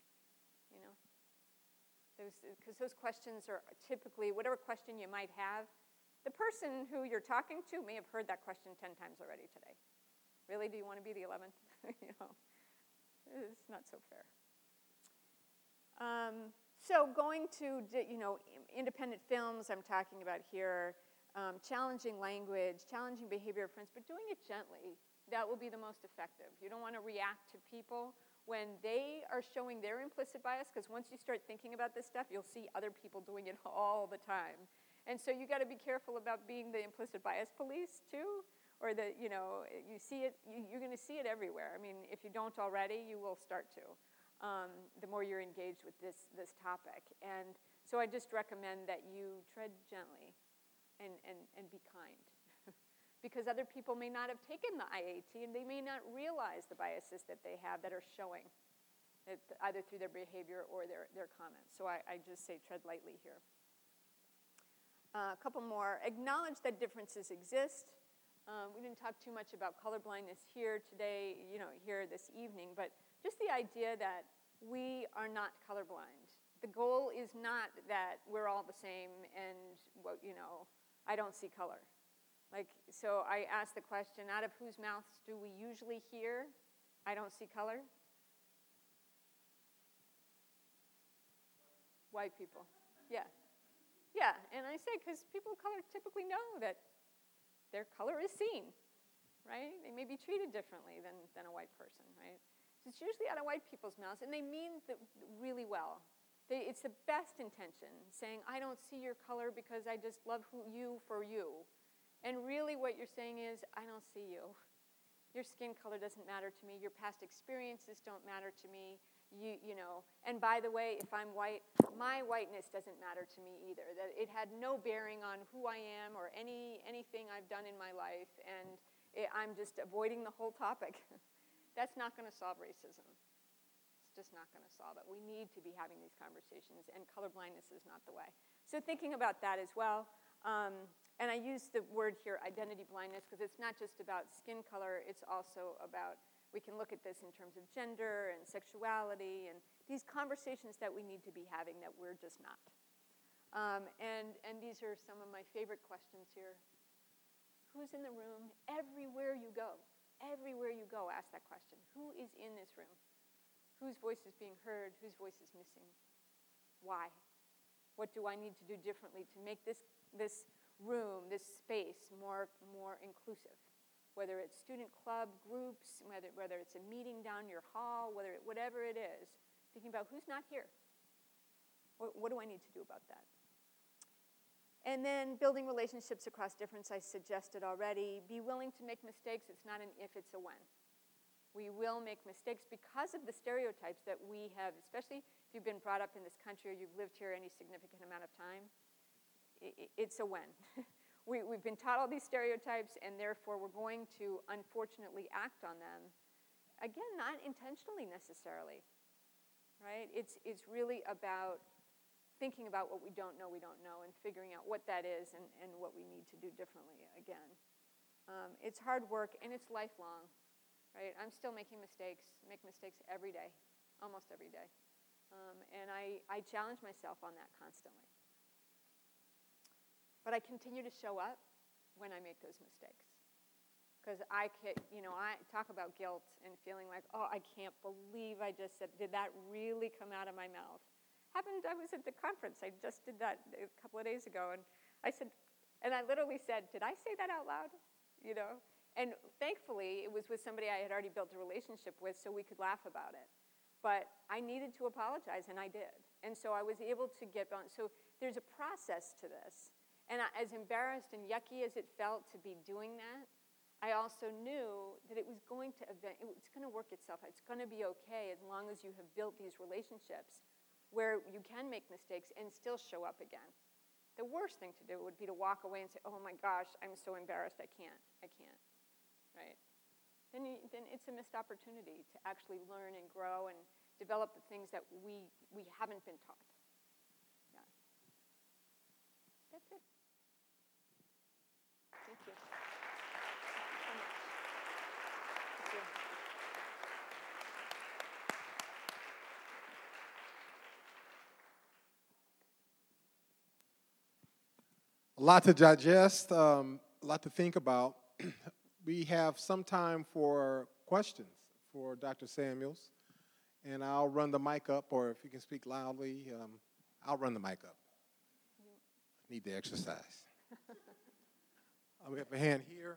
you know? Because those, those questions are typically, whatever question you might have, the person who you're talking to may have heard that question 10 times already today. Really, do you want to be the 11th? you know? It's not so fair. Um, so going to, you know, independent films I'm talking about here, um, challenging language, challenging behavior of friends, but doing it gently. That will be the most effective. You don't want to react to people when they are showing their implicit bias, because once you start thinking about this stuff, you'll see other people doing it all the time. And so you got to be careful about being the implicit bias police too or that you know you see it you, are going to see it everywhere. I mean if you don't already you will start to um, the more you're engaged with this this topic. And so i just recommend that you tread gently and and, and be kind. Because other people may not have taken the iat and they may not realize the biases that they have that are showing it, either through their behavior or their, their comments. So I, I just say tread lightly here uh, a couple more acknowledge that differences exist um, we didn't talk too much about colorblindness here today, you know, here this evening, but just the idea that we are not colorblind. The goal is not that we're all the same and, well, you know, I don't see color. Like, so I asked the question out of whose mouths do we usually hear, I don't see color? White people. Yeah. Yeah, and I say because people of color typically know that their color is seen, right? They may be treated differently than, than a white person, right? So it's usually out of white people's mouths, and they mean the, really well. They, it's the best intention, saying, I don't see your color because I just love who, you for you. And really what you're saying is, I don't see you. Your skin color doesn't matter to me. Your past experiences don't matter to me you, you know, and by the way, if I'm white, my whiteness doesn't matter to me either. That it had no bearing on who I am or any anything I've done in my life, and it, I'm just avoiding the whole topic. That's not going to solve racism. It's just not going to solve it. We need to be having these conversations, and colorblindness is not the way. So thinking about that as well. Um, and I use the word here, identity blindness, because it's not just about skin color, it's also about we can look at this in terms of gender and sexuality and these conversations that we need to be having that we're just not. Um, and, and these are some of my favorite questions here. Who's in the room? Everywhere you go, everywhere you go, ask that question. Who is in this room? Whose voice is being heard? Whose voice is missing? Why? What do I need to do differently to make this, this room, this space, more, more inclusive? Whether it's student club groups, whether, whether it's a meeting down your hall, whether it, whatever it is, thinking about who's not here. What, what do I need to do about that? And then building relationships across difference, I suggested already. Be willing to make mistakes. It's not an if, it's a when. We will make mistakes because of the stereotypes that we have, especially if you've been brought up in this country or you've lived here any significant amount of time. It's a when. we, we've been taught all these stereotypes, and therefore we're going to unfortunately act on them. Again, not intentionally necessarily, right? It's, it's really about thinking about what we don't know we don't know and figuring out what that is and, and what we need to do differently again. Um, it's hard work and it's lifelong, right? I'm still making mistakes, make mistakes every day, almost every day. Um, and I, I challenge myself on that constantly. But I continue to show up when I make those mistakes. Because I can, you know, I talk about guilt and feeling like, oh, I can't believe I just said, did that really come out of my mouth? Happened, I was at the conference. I just did that a couple of days ago. And I said, and I literally said, did I say that out loud? You know? And thankfully, it was with somebody I had already built a relationship with so we could laugh about it. But I needed to apologize, and I did. And so I was able to get. So there's a process to this. And as embarrassed and yucky as it felt to be doing that, I also knew that it was going to event, it's going to work itself. Out. It's going to be okay as long as you have built these relationships where you can make mistakes and still show up again. The worst thing to do would be to walk away and say, "Oh my gosh, I'm so embarrassed. I can't. I can't." Right? Then, you, then it's a missed opportunity to actually learn and grow and develop the things that we, we haven't been taught. Yeah. That's it. Thank you. Thank you. A lot to digest, um, a lot to think about. we have some time for questions for Dr. Samuels, and I'll run the mic up, or if you can speak loudly, um, I'll run the mic up. Need the exercise. We have a hand here.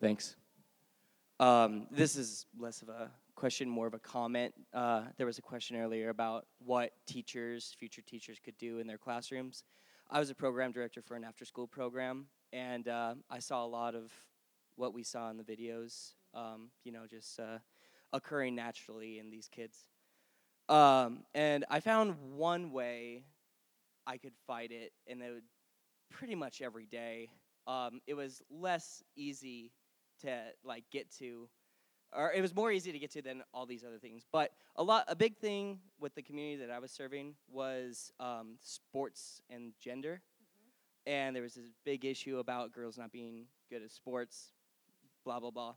Thanks. Um, this is less of a question, more of a comment. Uh, there was a question earlier about what teachers, future teachers, could do in their classrooms. I was a program director for an after school program, and uh, I saw a lot of what we saw in the videos, um, you know, just uh, occurring naturally in these kids. Um, and I found one way I could fight it, and it would pretty much every day. Um, it was less easy to like get to, or it was more easy to get to than all these other things. But a lot, a big thing with the community that I was serving was um, sports and gender, and there was this big issue about girls not being good at sports, blah blah blah.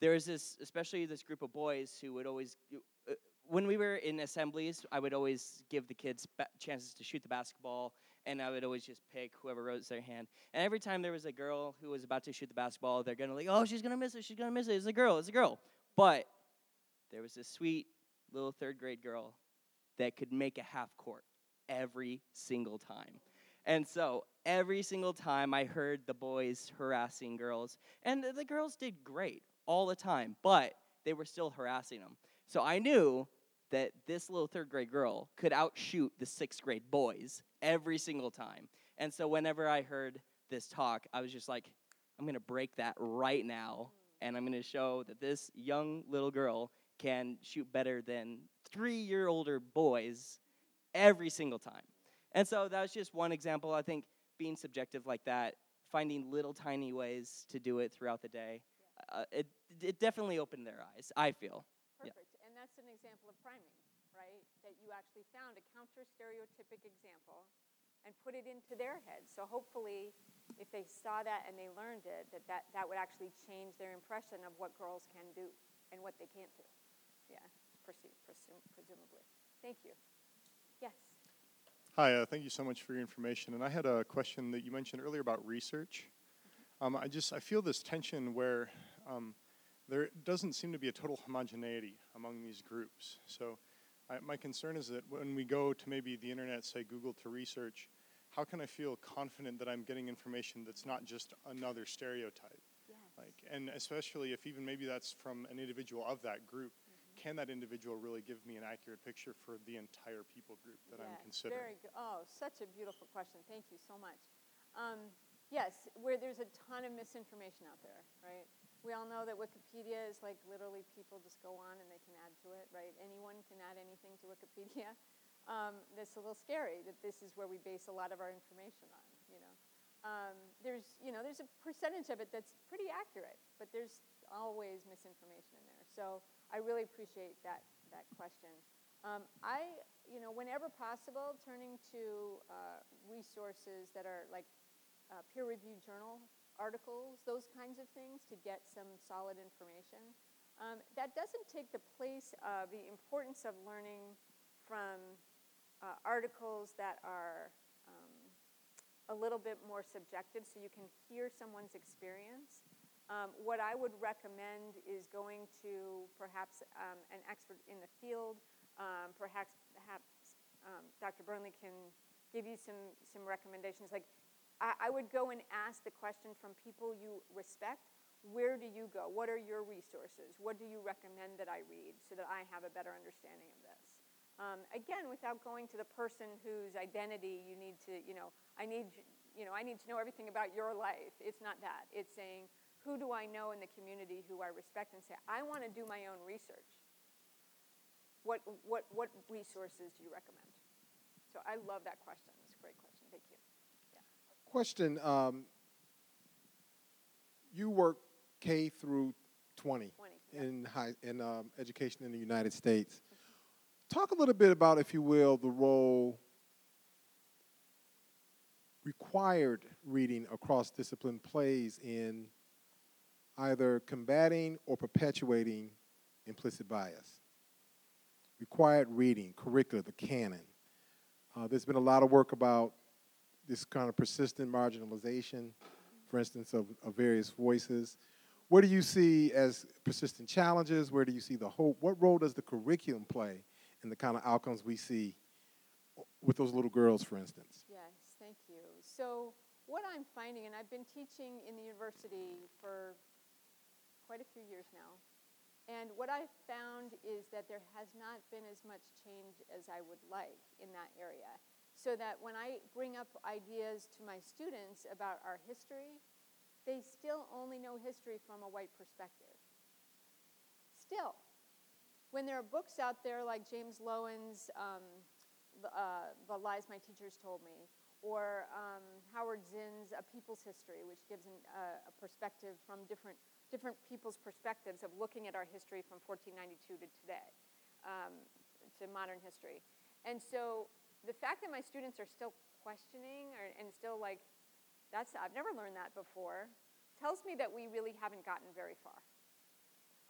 There was this, especially this group of boys who would always, uh, when we were in assemblies, I would always give the kids ba- chances to shoot the basketball, and I would always just pick whoever rose their hand. And every time there was a girl who was about to shoot the basketball, they're gonna like, oh, she's gonna miss it, she's gonna miss it. It's a girl, it's a girl. But there was a sweet little third grade girl that could make a half court every single time. And so every single time I heard the boys harassing girls, and the girls did great all the time, but they were still harassing them. So I knew that this little third grade girl could outshoot the sixth grade boys every single time. And so whenever I heard this talk, I was just like, I'm to break that right now. And I'm going to show that this young little girl can shoot better than three year older boys every single time. And so that was just one example. I think being subjective like that, finding little tiny ways to do it throughout the day, uh, it, it definitely opened their eyes, I feel. Yeah. Perfect. And that's an example of priming, right? That you actually found a counter stereotypic example and put it into their head. So hopefully, if they saw that and they learned it, that, that that would actually change their impression of what girls can do and what they can't do. Yeah, presum- presumably. Thank you. Yes. Hi, uh, thank you so much for your information. And I had a question that you mentioned earlier about research. Um, I just I feel this tension where um, there doesn't seem to be a total homogeneity among these groups. So I, my concern is that when we go to maybe the internet, say Google to research, how can I feel confident that I'm getting information that's not just another stereotype? Yes. Like, and especially if even maybe that's from an individual of that group, Mm-hmm. can that individual really give me an accurate picture for the entire people group that I'm Yes, considering? Very good. Oh, such a beautiful question. Thank you so much. Um, yes, where there's a ton of misinformation out there, right? We all know that Wikipedia is like literally people just go on and they can add to it, right? Anyone can add anything to Wikipedia. Um, that's a little scary that this is where we base a lot of our information on, you know. Um, there's, you know, there's a percentage of it that's pretty accurate, but there's always misinformation in there. So I really appreciate that, that question. Um, I, you know, whenever possible, turning to uh, resources that are like uh, peer-reviewed journal articles, those kinds of things, to get some solid information. Um, that doesn't take the place of the importance of learning from uh, articles that are um, a little bit more subjective, so you can hear someone's experience. Um, what I would recommend is going to perhaps um, an expert in the field, um, perhaps, perhaps um, Dr. Burnley can give you some, some recommendations. Like, I, I would go and ask the question from people you respect, where do you go? What are your resources? What do you recommend that I read so that I have a better understanding of this? Um, again, without going to the person whose identity you need to, you know, I need you know, I need to know everything about your life. It's not that. It's saying, who do I know in the community who I respect and say, I want to do my own research? What, what, what resources do you recommend? So I love that question. It's a great question. Thank you. Yeah. Question um, You work K through 20, 20, yeah. in, high, in um, education in the United States. Talk a little bit about, if you will, the role required reading across discipline plays in either combating or perpetuating implicit bias. Required reading, curricula, the canon. Uh, there's been a lot of work about this kind of persistent marginalization, for instance, of, of various voices. What do you see as persistent challenges? Where do you see the hope? What role does the curriculum play in the kind of outcomes we see with those little girls, for instance? Yes, thank you. So, what I'm finding, and I've been teaching in the university for quite a few years now, and what I've found is that there has not been as much change as I would like in that area. So that when I bring up ideas to my students about our history, they still only know history from a white perspective. Still. When there are books out there like James Loewen's um, the, uh, the Lies My Teachers Told Me, or um, Howard Zinn's A People's History, which gives an, uh, a perspective from different, different people's perspectives of looking at our history from 1492 to today, um, to modern history. And so the fact that my students are still questioning or, and still like, that's, I've never learned that before, tells me that we really haven't gotten very far.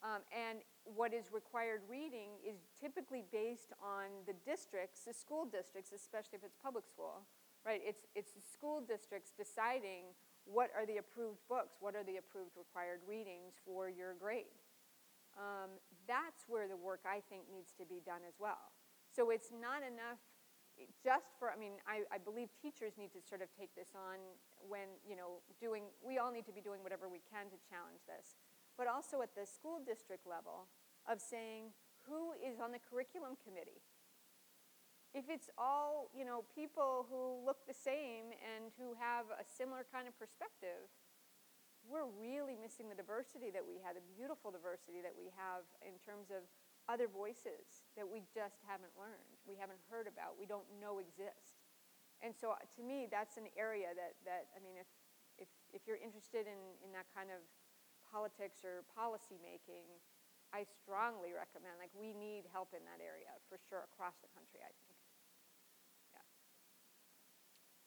Um, and what is required reading is typically based on the districts, the school districts, especially if it's public school, right? It's, it's the school districts deciding what are the approved books, what are the approved required readings for your grade. Um, that's where the work I think needs to be done as well. So it's not enough just for, I mean, I, I believe teachers need to sort of take this on when, you know, doing, we all need to be doing whatever we can to challenge this. But also at the school district level of saying, who is on the curriculum committee? if it's all you know people who look the same and who have a similar kind of perspective we're really missing the diversity that we had, the beautiful diversity that we have in terms of other voices that we just haven't learned we haven't heard about we don't know exist and so uh, to me that's an area that, that i mean if, if, if you're interested in, in that kind of politics or policy making i strongly recommend like we need help in that area for sure across the country i think.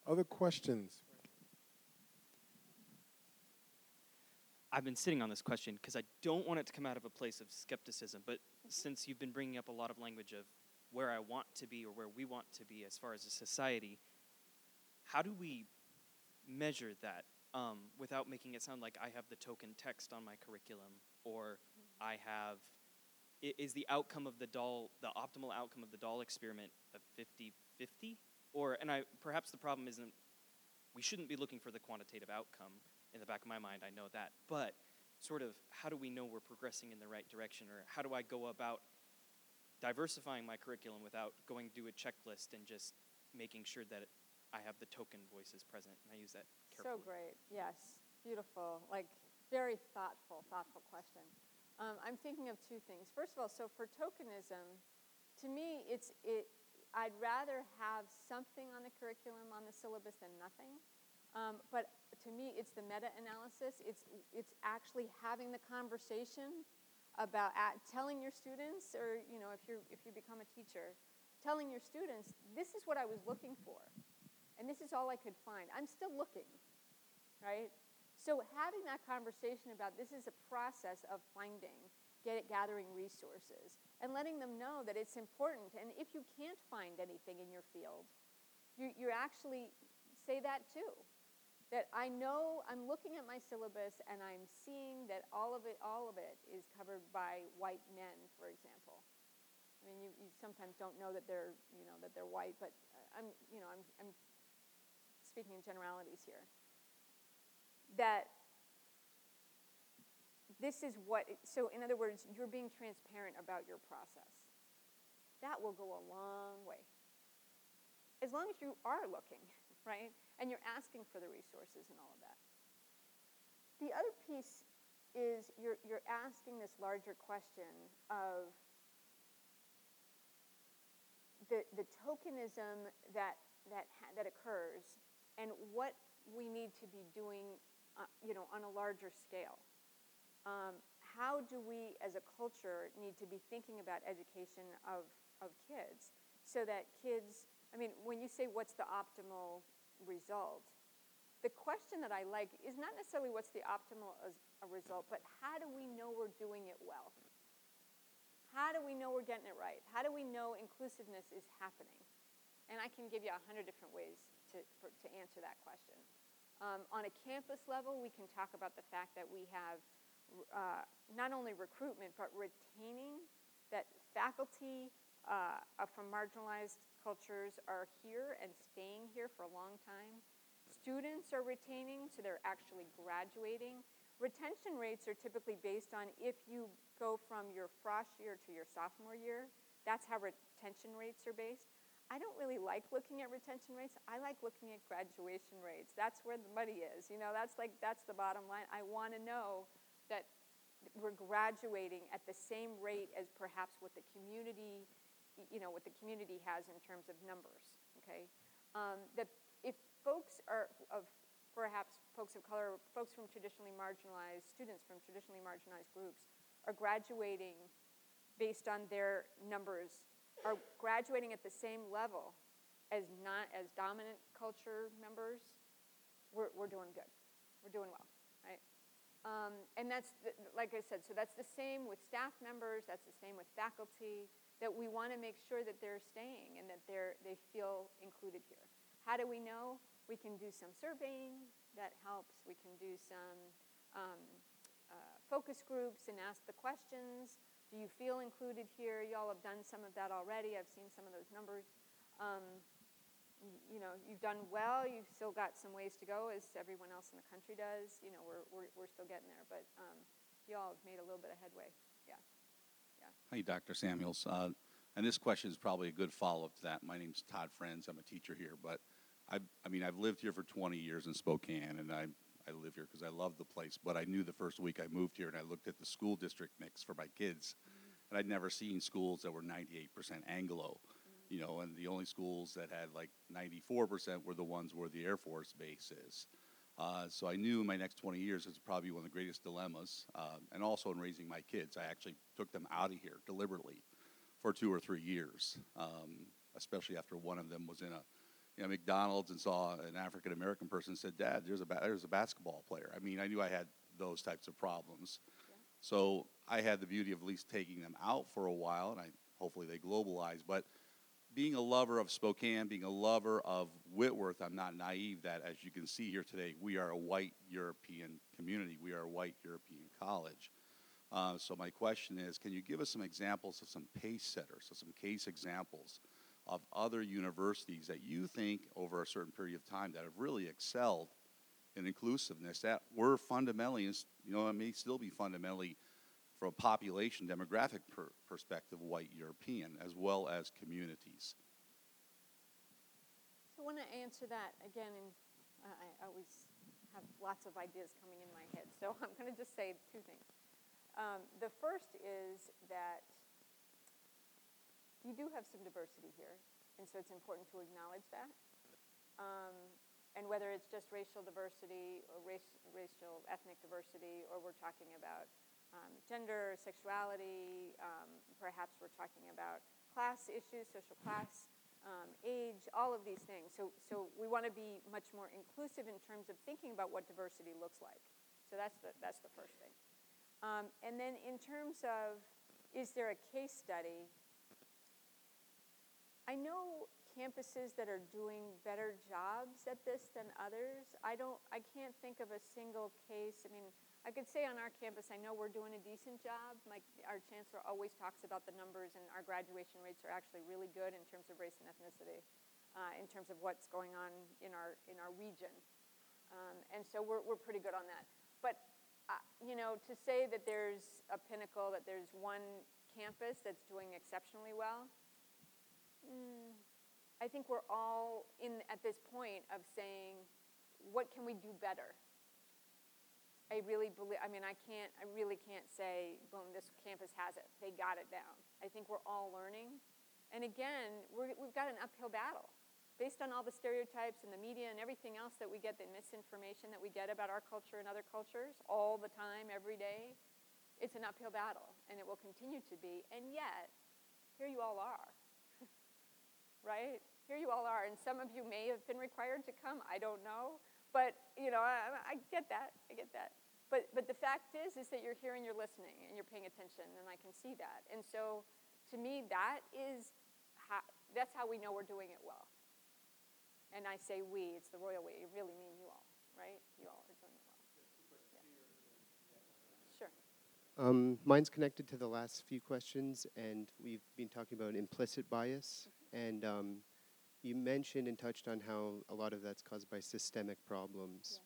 Other questions? I've been sitting on this question because I don't want it to come out of a place of skepticism, but mm-hmm. since you've been bringing up a lot of language of where I want to be or where we want to be as far as a society, how do we measure that um, without making it sound like I have the token text on my curriculum or I have is the outcome of the doll the optimal outcome of the doll experiment a 50-50 or, and I, perhaps the problem isn't, we shouldn't be looking for the quantitative outcome. In the back of my mind, I know that. But sort of, how do we know we're progressing in the right direction? Or how do I go about diversifying my curriculum without going to a checklist and just making sure that I have the token voices present? And I use that carefully. So great. Yes. Beautiful. Like, very thoughtful, thoughtful question. Um, I'm thinking of two things. First of all, so for tokenism, to me, it's, it, I'd rather have something on the curriculum, on the syllabus, than nothing. Um, but to me, it's the meta-analysis. It's, it's actually having the conversation about at, telling your students, or you know, if, you're, if you become a teacher, telling your students, this is what I was looking for. And this is all I could find. I'm still looking, right? So having that conversation about this is a process of finding get, gathering resources and letting them know that it's important. And if you can't find anything in your field, you, you actually say that too. That I know I'm looking at my syllabus and I'm seeing that all of it, all of it is covered by white men, for example. I mean, you, you sometimes don't know that they're, you know, that they're white, but uh, I'm, you know, I'm, I'm speaking in generalities here. That this is what, so in other words, you're being transparent about your process. That will go a long way. As long as you are looking, right? and you're asking for the resources and all of that. The other piece is you're, you're asking this larger question of the, the tokenism that, that, that occurs and what we need to be doing uh, you know, on a larger scale. Um, how do we as a culture need to be thinking about education of, of kids so that kids, I mean, when you say what's the optimal result, the question that I like is not necessarily what's the optimal as a result, but how do we know we're doing it well? How do we know we're getting it right? How do we know inclusiveness is happening? And I can give you a hundred different ways to, for, to answer that question. Um, on a campus level, we can talk about the fact that we have uh, not only recruitment, but retaining that faculty uh, from marginalized cultures are here and staying here for a long time. Students are retaining, so they're actually graduating. Retention rates are typically based on if you go from your frosh year to your sophomore year. That's how retention rates are based. I don't really like looking at retention rates. I like looking at graduation rates. That's where the money is. You know, that's like that's the bottom line. I want to know that we're graduating at the same rate as perhaps what the community, you know, what the community has in terms of numbers. Okay, um, that if folks are of perhaps folks of color, folks from traditionally marginalized, students from traditionally marginalized groups are graduating based on their numbers, are graduating at the same level as not as dominant culture members, we're, we're doing good. We're doing well, right? Um, and that's, the, like I said, so that's the same with staff members, that's the same with faculty, that we want to make sure that they're staying and that they're, they feel included here. How do we know? We can do some surveying that helps. We can do some um, uh, focus groups and ask the questions. Do you feel included here? Y'all have done some of that already. I've seen some of those numbers. Um, you know, you've done well. You've still got some ways to go, as everyone else in the country does. You know, we're, we're, we're still getting there, but um, y'all have made a little bit of headway. Yeah. Yeah. Hi, Dr. Samuels. Uh, and this question is probably a good follow-up to that. My name's Todd Friends. I'm a teacher here, but I, I mean, I've lived here for 20 years in Spokane, and I, I live here because I love the place. But I knew the first week I moved here, and I looked at the school district mix for my kids, and I'd never seen schools that were 98% Anglo, you know, and the only schools that had like 94% were the ones where the Air Force base is. Uh, so I knew in my next 20 years it's probably one of the greatest dilemmas. Uh, and also in raising my kids, I actually took them out of here deliberately for two or three years, um, especially after one of them was in a you know, McDonald's and saw an African American person said, "Dad, there's a ba- there's a basketball player." I mean, I knew I had those types of problems, yeah. so I had the beauty of at least taking them out for a while, and I hopefully they globalize. But being a lover of Spokane, being a lover of Whitworth, I'm not naive that, as you can see here today, we are a white European community. We are a white European college. Uh, so my question is, can you give us some examples of some pace setters, so some case examples of other universities that you think over a certain period of time that have really excelled in inclusiveness that were fundamentally, you know, it may still be fundamentally from a population demographic per perspective white European as well as communities. So I want to answer that again, and I always have lots of ideas coming in my head. So I'm going to just say two things. Um, the first is that you do have some diversity here, and so it's important to acknowledge that. Um, and whether it's just racial diversity or race, racial ethnic diversity, or we're talking about um, gender, sexuality, um, perhaps we're talking about class issues, social class, um, age, all of these things. So, so we want to be much more inclusive in terms of thinking about what diversity looks like. So that's the, that's the first thing. Um, and then in terms of, is there a case study? I know campuses that are doing better jobs at this than others. I don't I can't think of a single case. I mean, I could say on our campus I know we're doing a decent job. Our chancellor always talks about the numbers and our graduation rates are actually really good in terms of race and ethnicity. Uh, in terms of what's going on in our in our region, um, and so we're we're pretty good on that. But uh, you know, to say that there's a pinnacle, that there's one campus that's doing exceptionally well, Mm, I think we're all in at this point of saying, what can we do better? I really believe, I mean, I can't, I really can't say, boom, this campus has it. They got it down. I think we're all learning. And again, we're, we've got an uphill battle. Based on all the stereotypes and the media and everything else that we get, the misinformation that we get about our culture and other cultures all the time, every day, it's an uphill battle, and it will continue to be. And yet, here you all are, right? Here you all are, and some of you may have been required to come. I don't know, but you know, I, I get that. I get that. But, but the fact is, is that you're here and you're listening and you're paying attention, and I can see that. And so, to me, that is how, that's how we know we're doing it well. And I say we, it's the royal we. I really mean you all, right? You all are doing it well. Yeah. Sure. Um, mine's connected to the last few questions, and we've been talking about implicit bias. And um, you mentioned and touched on how a lot of that's caused by systemic problems.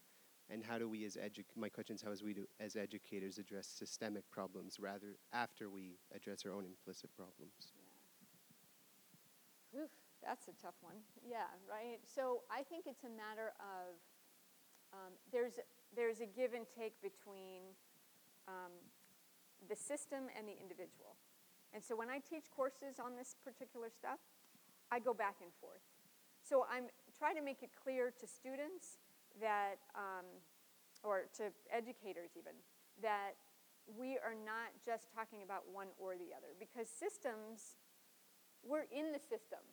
And how do we, as edu- my question is, how as we do, as educators address systemic problems rather after we address our own implicit problems? Oof, that's a tough one. Yeah, right. So I think it's a matter of um, there's there's a give and take between um, the system and the individual. And so when I teach courses on this particular stuff, I go back and forth. So I'm trying to make it clear to students that, um, or to educators even, that we are not just talking about one or the other because systems, we're in the system.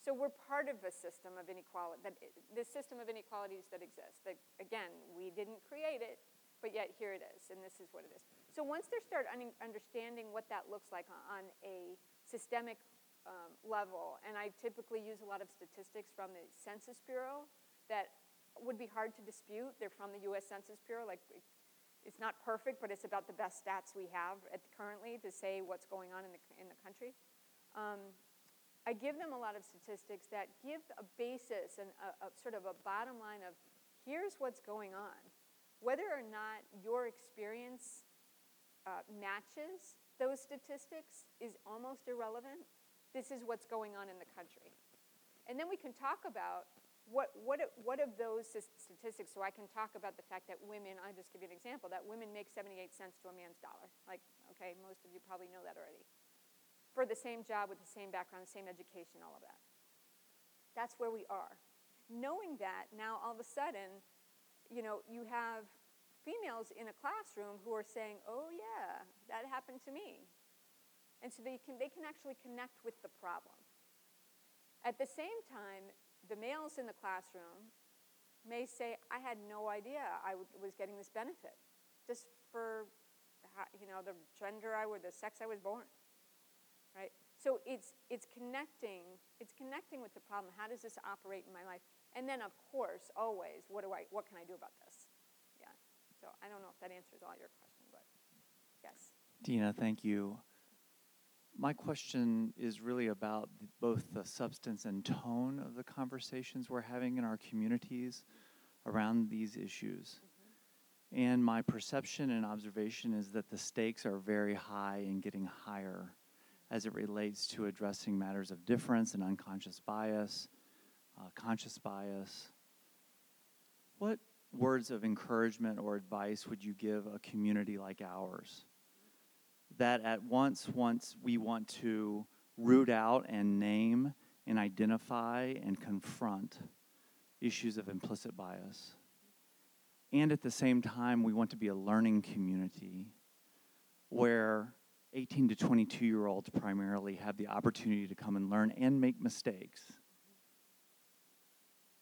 So we're part of a system of inequality, that, the system of inequalities that exists. That, again, we didn't create it, but yet here it is, and this is what it is. So once they start un- understanding what that looks like on a systemic um, level, and I typically use a lot of statistics from the Census Bureau that would be hard to dispute. They're from the U.S. Census Bureau. Like, it's not perfect, but it's about the best stats we have at, currently to say what's going on in the in the country. Um, I give them a lot of statistics that give a basis and a, a sort of a bottom line of here's what's going on. Whether or not your experience uh, matches those statistics is almost irrelevant. This is what's going on in the country. And then we can talk about what, what, what of those statistics, so I can talk about the fact that women, I'll just give you an example, that women make 78 cents to a man's dollar. Like, okay, most of you probably know that already. For the same job with the same background, the same education, all of that. That's where we are. Knowing that, now all of a sudden, you know, you have females in a classroom who are saying, oh yeah, that happened to me. And so they can, they can actually connect with the problem. At the same time, the males in the classroom may say, I had no idea I was getting this benefit just for, you know, the gender I was, the sex I was born right? So it's, it's connecting, it's connecting with the problem. How does this operate in my life? And then, of course, always, what, do I, what can I do about this? Yeah. So I don't know if that answers all your questions, but yes. Dena, thank you. My question is really about both the substance and tone of the conversations we're having in our communities around these issues. Mm-hmm. And my perception and observation is that the stakes are very high and getting higher as it relates to addressing matters of difference and unconscious bias, uh, conscious bias. What words of encouragement or advice would you give a community like ours that at once once we want to root out and name and identify and confront issues of implicit bias and at the same time we want to be a learning community where 18 to 22 year olds primarily have the opportunity to come and learn and make mistakes.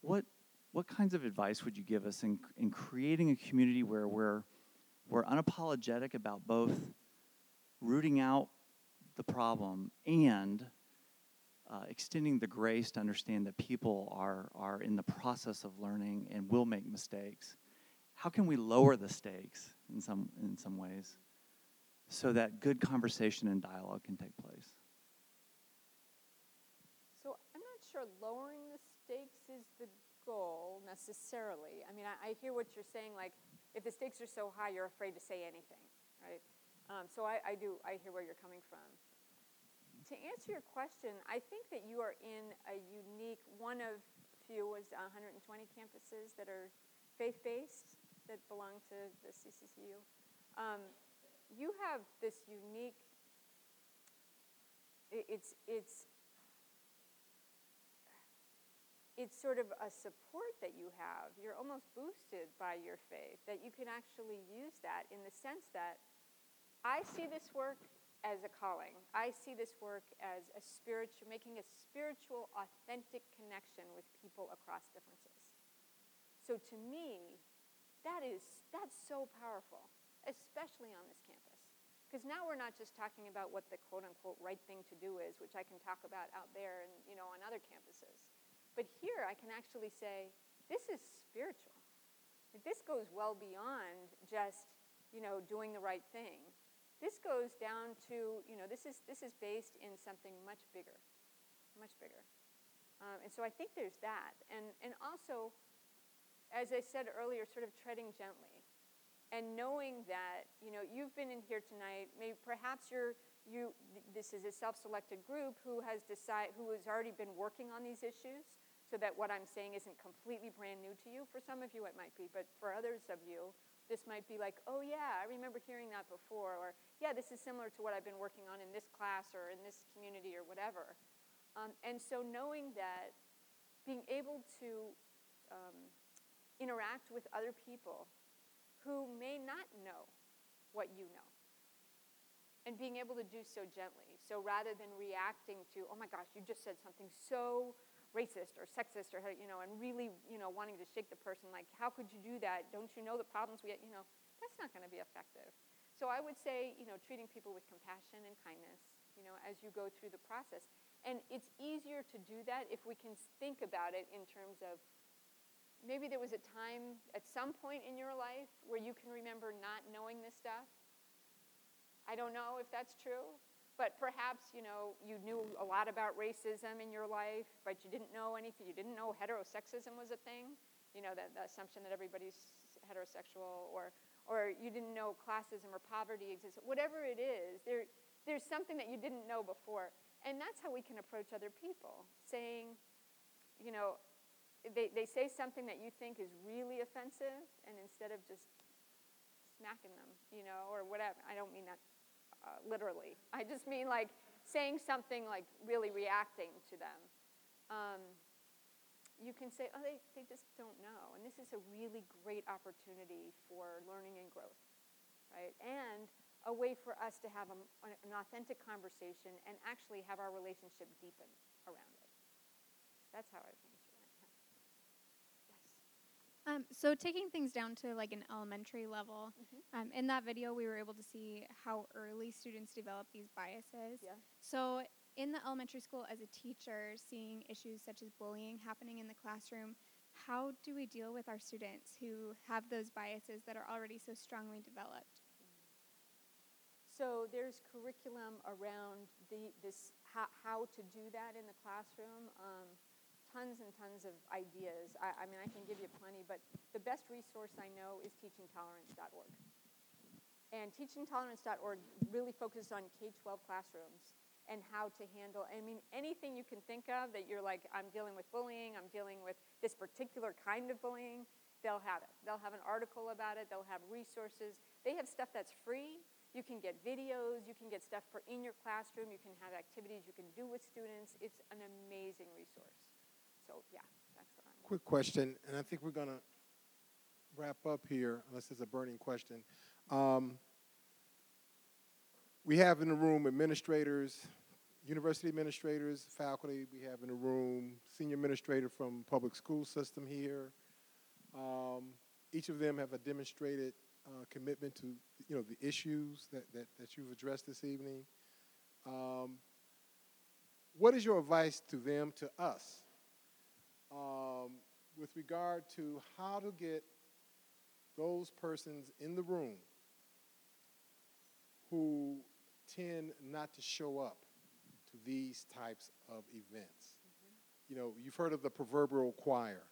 What, what kinds of advice would you give us in, in creating a community where we're, we're unapologetic about both rooting out the problem and uh, extending the grace to understand that people are, are in the process of learning and will make mistakes? How can we lower the stakes in some, in some ways? so that good conversation and dialogue can take place. So I'm not sure lowering the stakes is the goal necessarily. I mean, I, I hear what you're saying, like if the stakes are so high, you're afraid to say anything, right? Um, so I, I do, I hear where you're coming from. to answer your question, I think that you are in a unique, one of few was 120 campuses that are faith-based that belong to the CCCU. Um, you have this unique, it's, it's, it's sort of a support that you have. You're almost boosted by your faith, that you can actually use that in the sense that I see this work as a calling. I see this work as a spiritual, making a spiritual, authentic connection with people across differences. So to me, that is that's so powerful, especially on this campus. Because now we're not just talking about what the quote unquote right thing to do is, which I can talk about out there and you know on other campuses. But here I can actually say, this is spiritual. This goes well beyond just, you know, doing the right thing this goes down to, you know, this is, this is based in something much bigger, much bigger. Um, and so I think there's that. And, and also, as I said earlier, sort of treading gently and knowing that, you know, you've been in here tonight, maybe perhaps you're, you, this is a self-selected group who has decide, who has already been working on these issues so that what I'm saying isn't completely brand new to you. For some of you it might be, but for others of you, this might be like, oh yeah, I remember hearing that before, or yeah, this is similar to what I've been working on in this class or in this community or whatever. Um, and so knowing that, being able to um, interact with other people who may not know what you know, and being able to do so gently. So rather than reacting to, oh my gosh, you just said something so racist or sexist or you know and really you know wanting to shake the person like how could you do that? Don't you know the problems we you know? That's not going to be effective. So i would say you know treating people with compassion and kindness you know as you go through the process. And it's easier to do that if we can think about it in terms of maybe there was a time at some point in your life where you can remember not knowing this stuff. I don't know if that's true but perhaps you know you knew a lot about racism in your life, but you didn't know anything. You didn't know heterosexism was a thing. You know that the assumption that everybody's heterosexual, or or you didn't know classism or poverty exists. Whatever it is, there there's something that you didn't know before, and that's how we can approach other people, saying, you know, they, they say something that you think is really offensive, and instead of just smacking them, you know, or whatever. I don't mean that uh, literally. I just mean like saying something like really reacting to them. Um, you can say, oh, they, they just don't know. And this is a really great opportunity for learning and growth, right? And a way for us to have a, an authentic conversation and actually have our relationship deepen around it. That's how I. Um, so taking things down to like an elementary level, mm-hmm. um, in that video we were able to see how early students develop these biases. Yeah. So in the elementary school, as a teacher, seeing issues such as bullying happening in the classroom, how do we deal with our students who have those biases that are already so strongly developed? So there's curriculum around the, this how, how to do that in the classroom. Um, tons and tons of ideas. I, I, mean, I can give you plenty, but the best resource I know is teachingtolerance.org. And teachingtolerance.org really focuses on K-12 classrooms and how to handle, I mean, anything you can think of that you're like, I'm dealing with bullying, I'm dealing with this particular kind of bullying, they'll have it. They'll have an article about it, they'll have resources. They have stuff that's free. You can get videos, you can get stuff for in your classroom, you can have activities you can do with students. It's an amazing resource. So yeah, that's what I'm. Quick question, and I think we're gonna wrap up here, unless it's a burning question. Um, we have in the room administrators, university administrators, faculty. We have in the room senior administrator from public school system here. Um, each of them have a demonstrated uh, commitment to you know the issues that, that, that you've addressed this evening. Um, what is your advice to them, to us, um, with regard to how to get those persons in the room who tend not to show up to these types of events. Mm-hmm. You know, you've heard of the proverbial choir.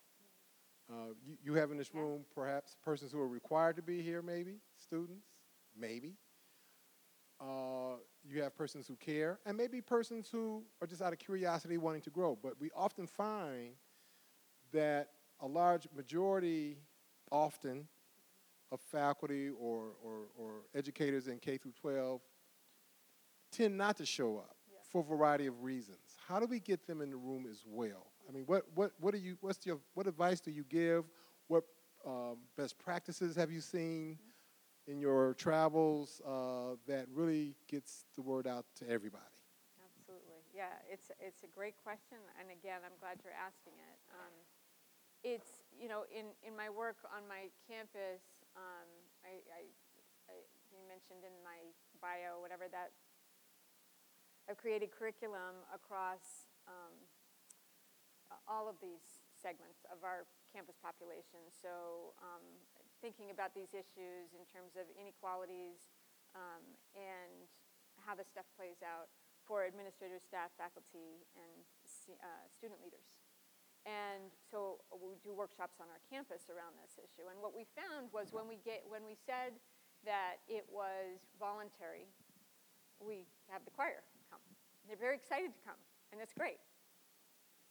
Uh, you, you, have in this room perhaps persons who are required to be here, maybe students, maybe. uh, you have persons who care, and maybe persons who are just out of curiosity wanting to grow. But we often find that a large majority, often, of faculty or, or, or educators in K through 12 tend not to show up for a variety of reasons. How do we get them in the room as well? I mean, what, what, what, do you, what's your, what advice do you give? What um, best practices have you seen in your travels uh, that really gets the word out to everybody? Absolutely. Yeah, it's, it's a great question. And again, I'm glad you're asking it. Um, it's, you know, in, in my work on my campus, um, I, I, I, you mentioned in my bio, whatever that, I've created curriculum across um, all of these segments of our campus population. So um, thinking about these issues in terms of inequalities um, and how the stuff plays out for administrators, staff, faculty, and uh, student leaders. And so uh, we do workshops on our campus around this issue. And what we found was when we get when we said that it was voluntary, we have the choir come. They're very excited to come, and that's great.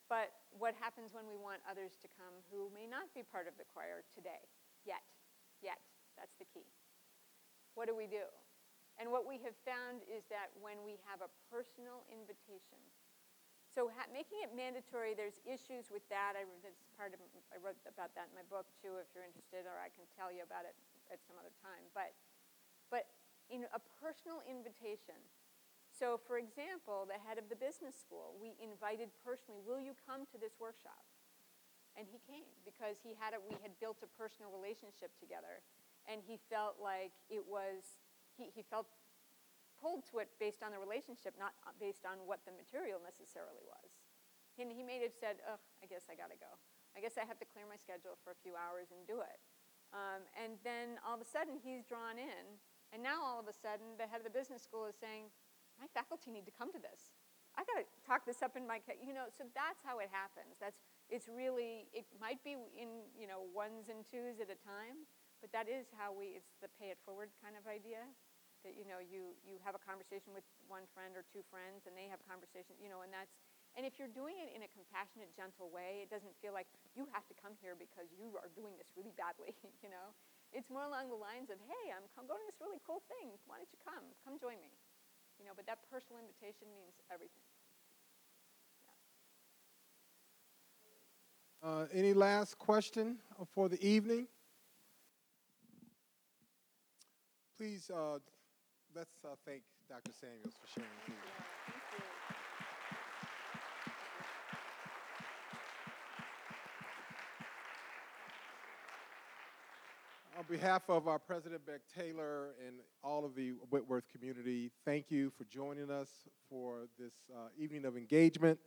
But what happens when we want others to come who may not be part of the choir today? Yet. Yet. That's the key. What do we do? And what we have found is that when we have a personal invitation, so ha- making it mandatory, there's issues with that. I, that's part of, I wrote about that in my book too, if you're interested, or I can tell you about it at some other time. But, but in a personal invitation. So, for example, the head of the business school, we invited personally, "Will you come to this workshop?" And he came because he had a, we had built a personal relationship together, and he felt like it was he, he felt pulled to it based on the relationship, not based on what the material necessarily was. And he may have said, "Ugh, I guess I gotta go. I guess I have to clear my schedule for a few hours and do it." Um, and then all of a sudden he's drawn in, and now all of a sudden the head of the business school is saying, "My faculty need to come to this. I gotta talk this up in my, you know." So that's how it happens. That's it's really it might be in you know ones and twos at a time, but that is how we. It's the pay it forward kind of idea that you know you you have a conversation with one friend or two friends and they have a conversation you know and that's and if you're doing it in a compassionate gentle way it doesn't feel like you have to come here because you are doing this really badly you know? It's more along the lines of hey i'm going to this really cool thing. Why don't you come? Come join me. You know but that personal invitation means everything. Uh, any last question for the evening? Please uh, let's uh, thank Dr. Samuels for sharing with you. On behalf of our President Beck Taylor and all of the Whitworth community, thank you for joining us for this uh, evening of engagement.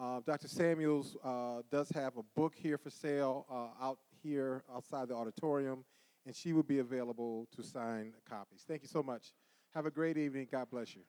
Uh, Dr. Samuels uh, does have a book here for sale uh, out here outside the auditorium, and she will be available to sign copies. Thank you so much. Have a great evening. God bless you.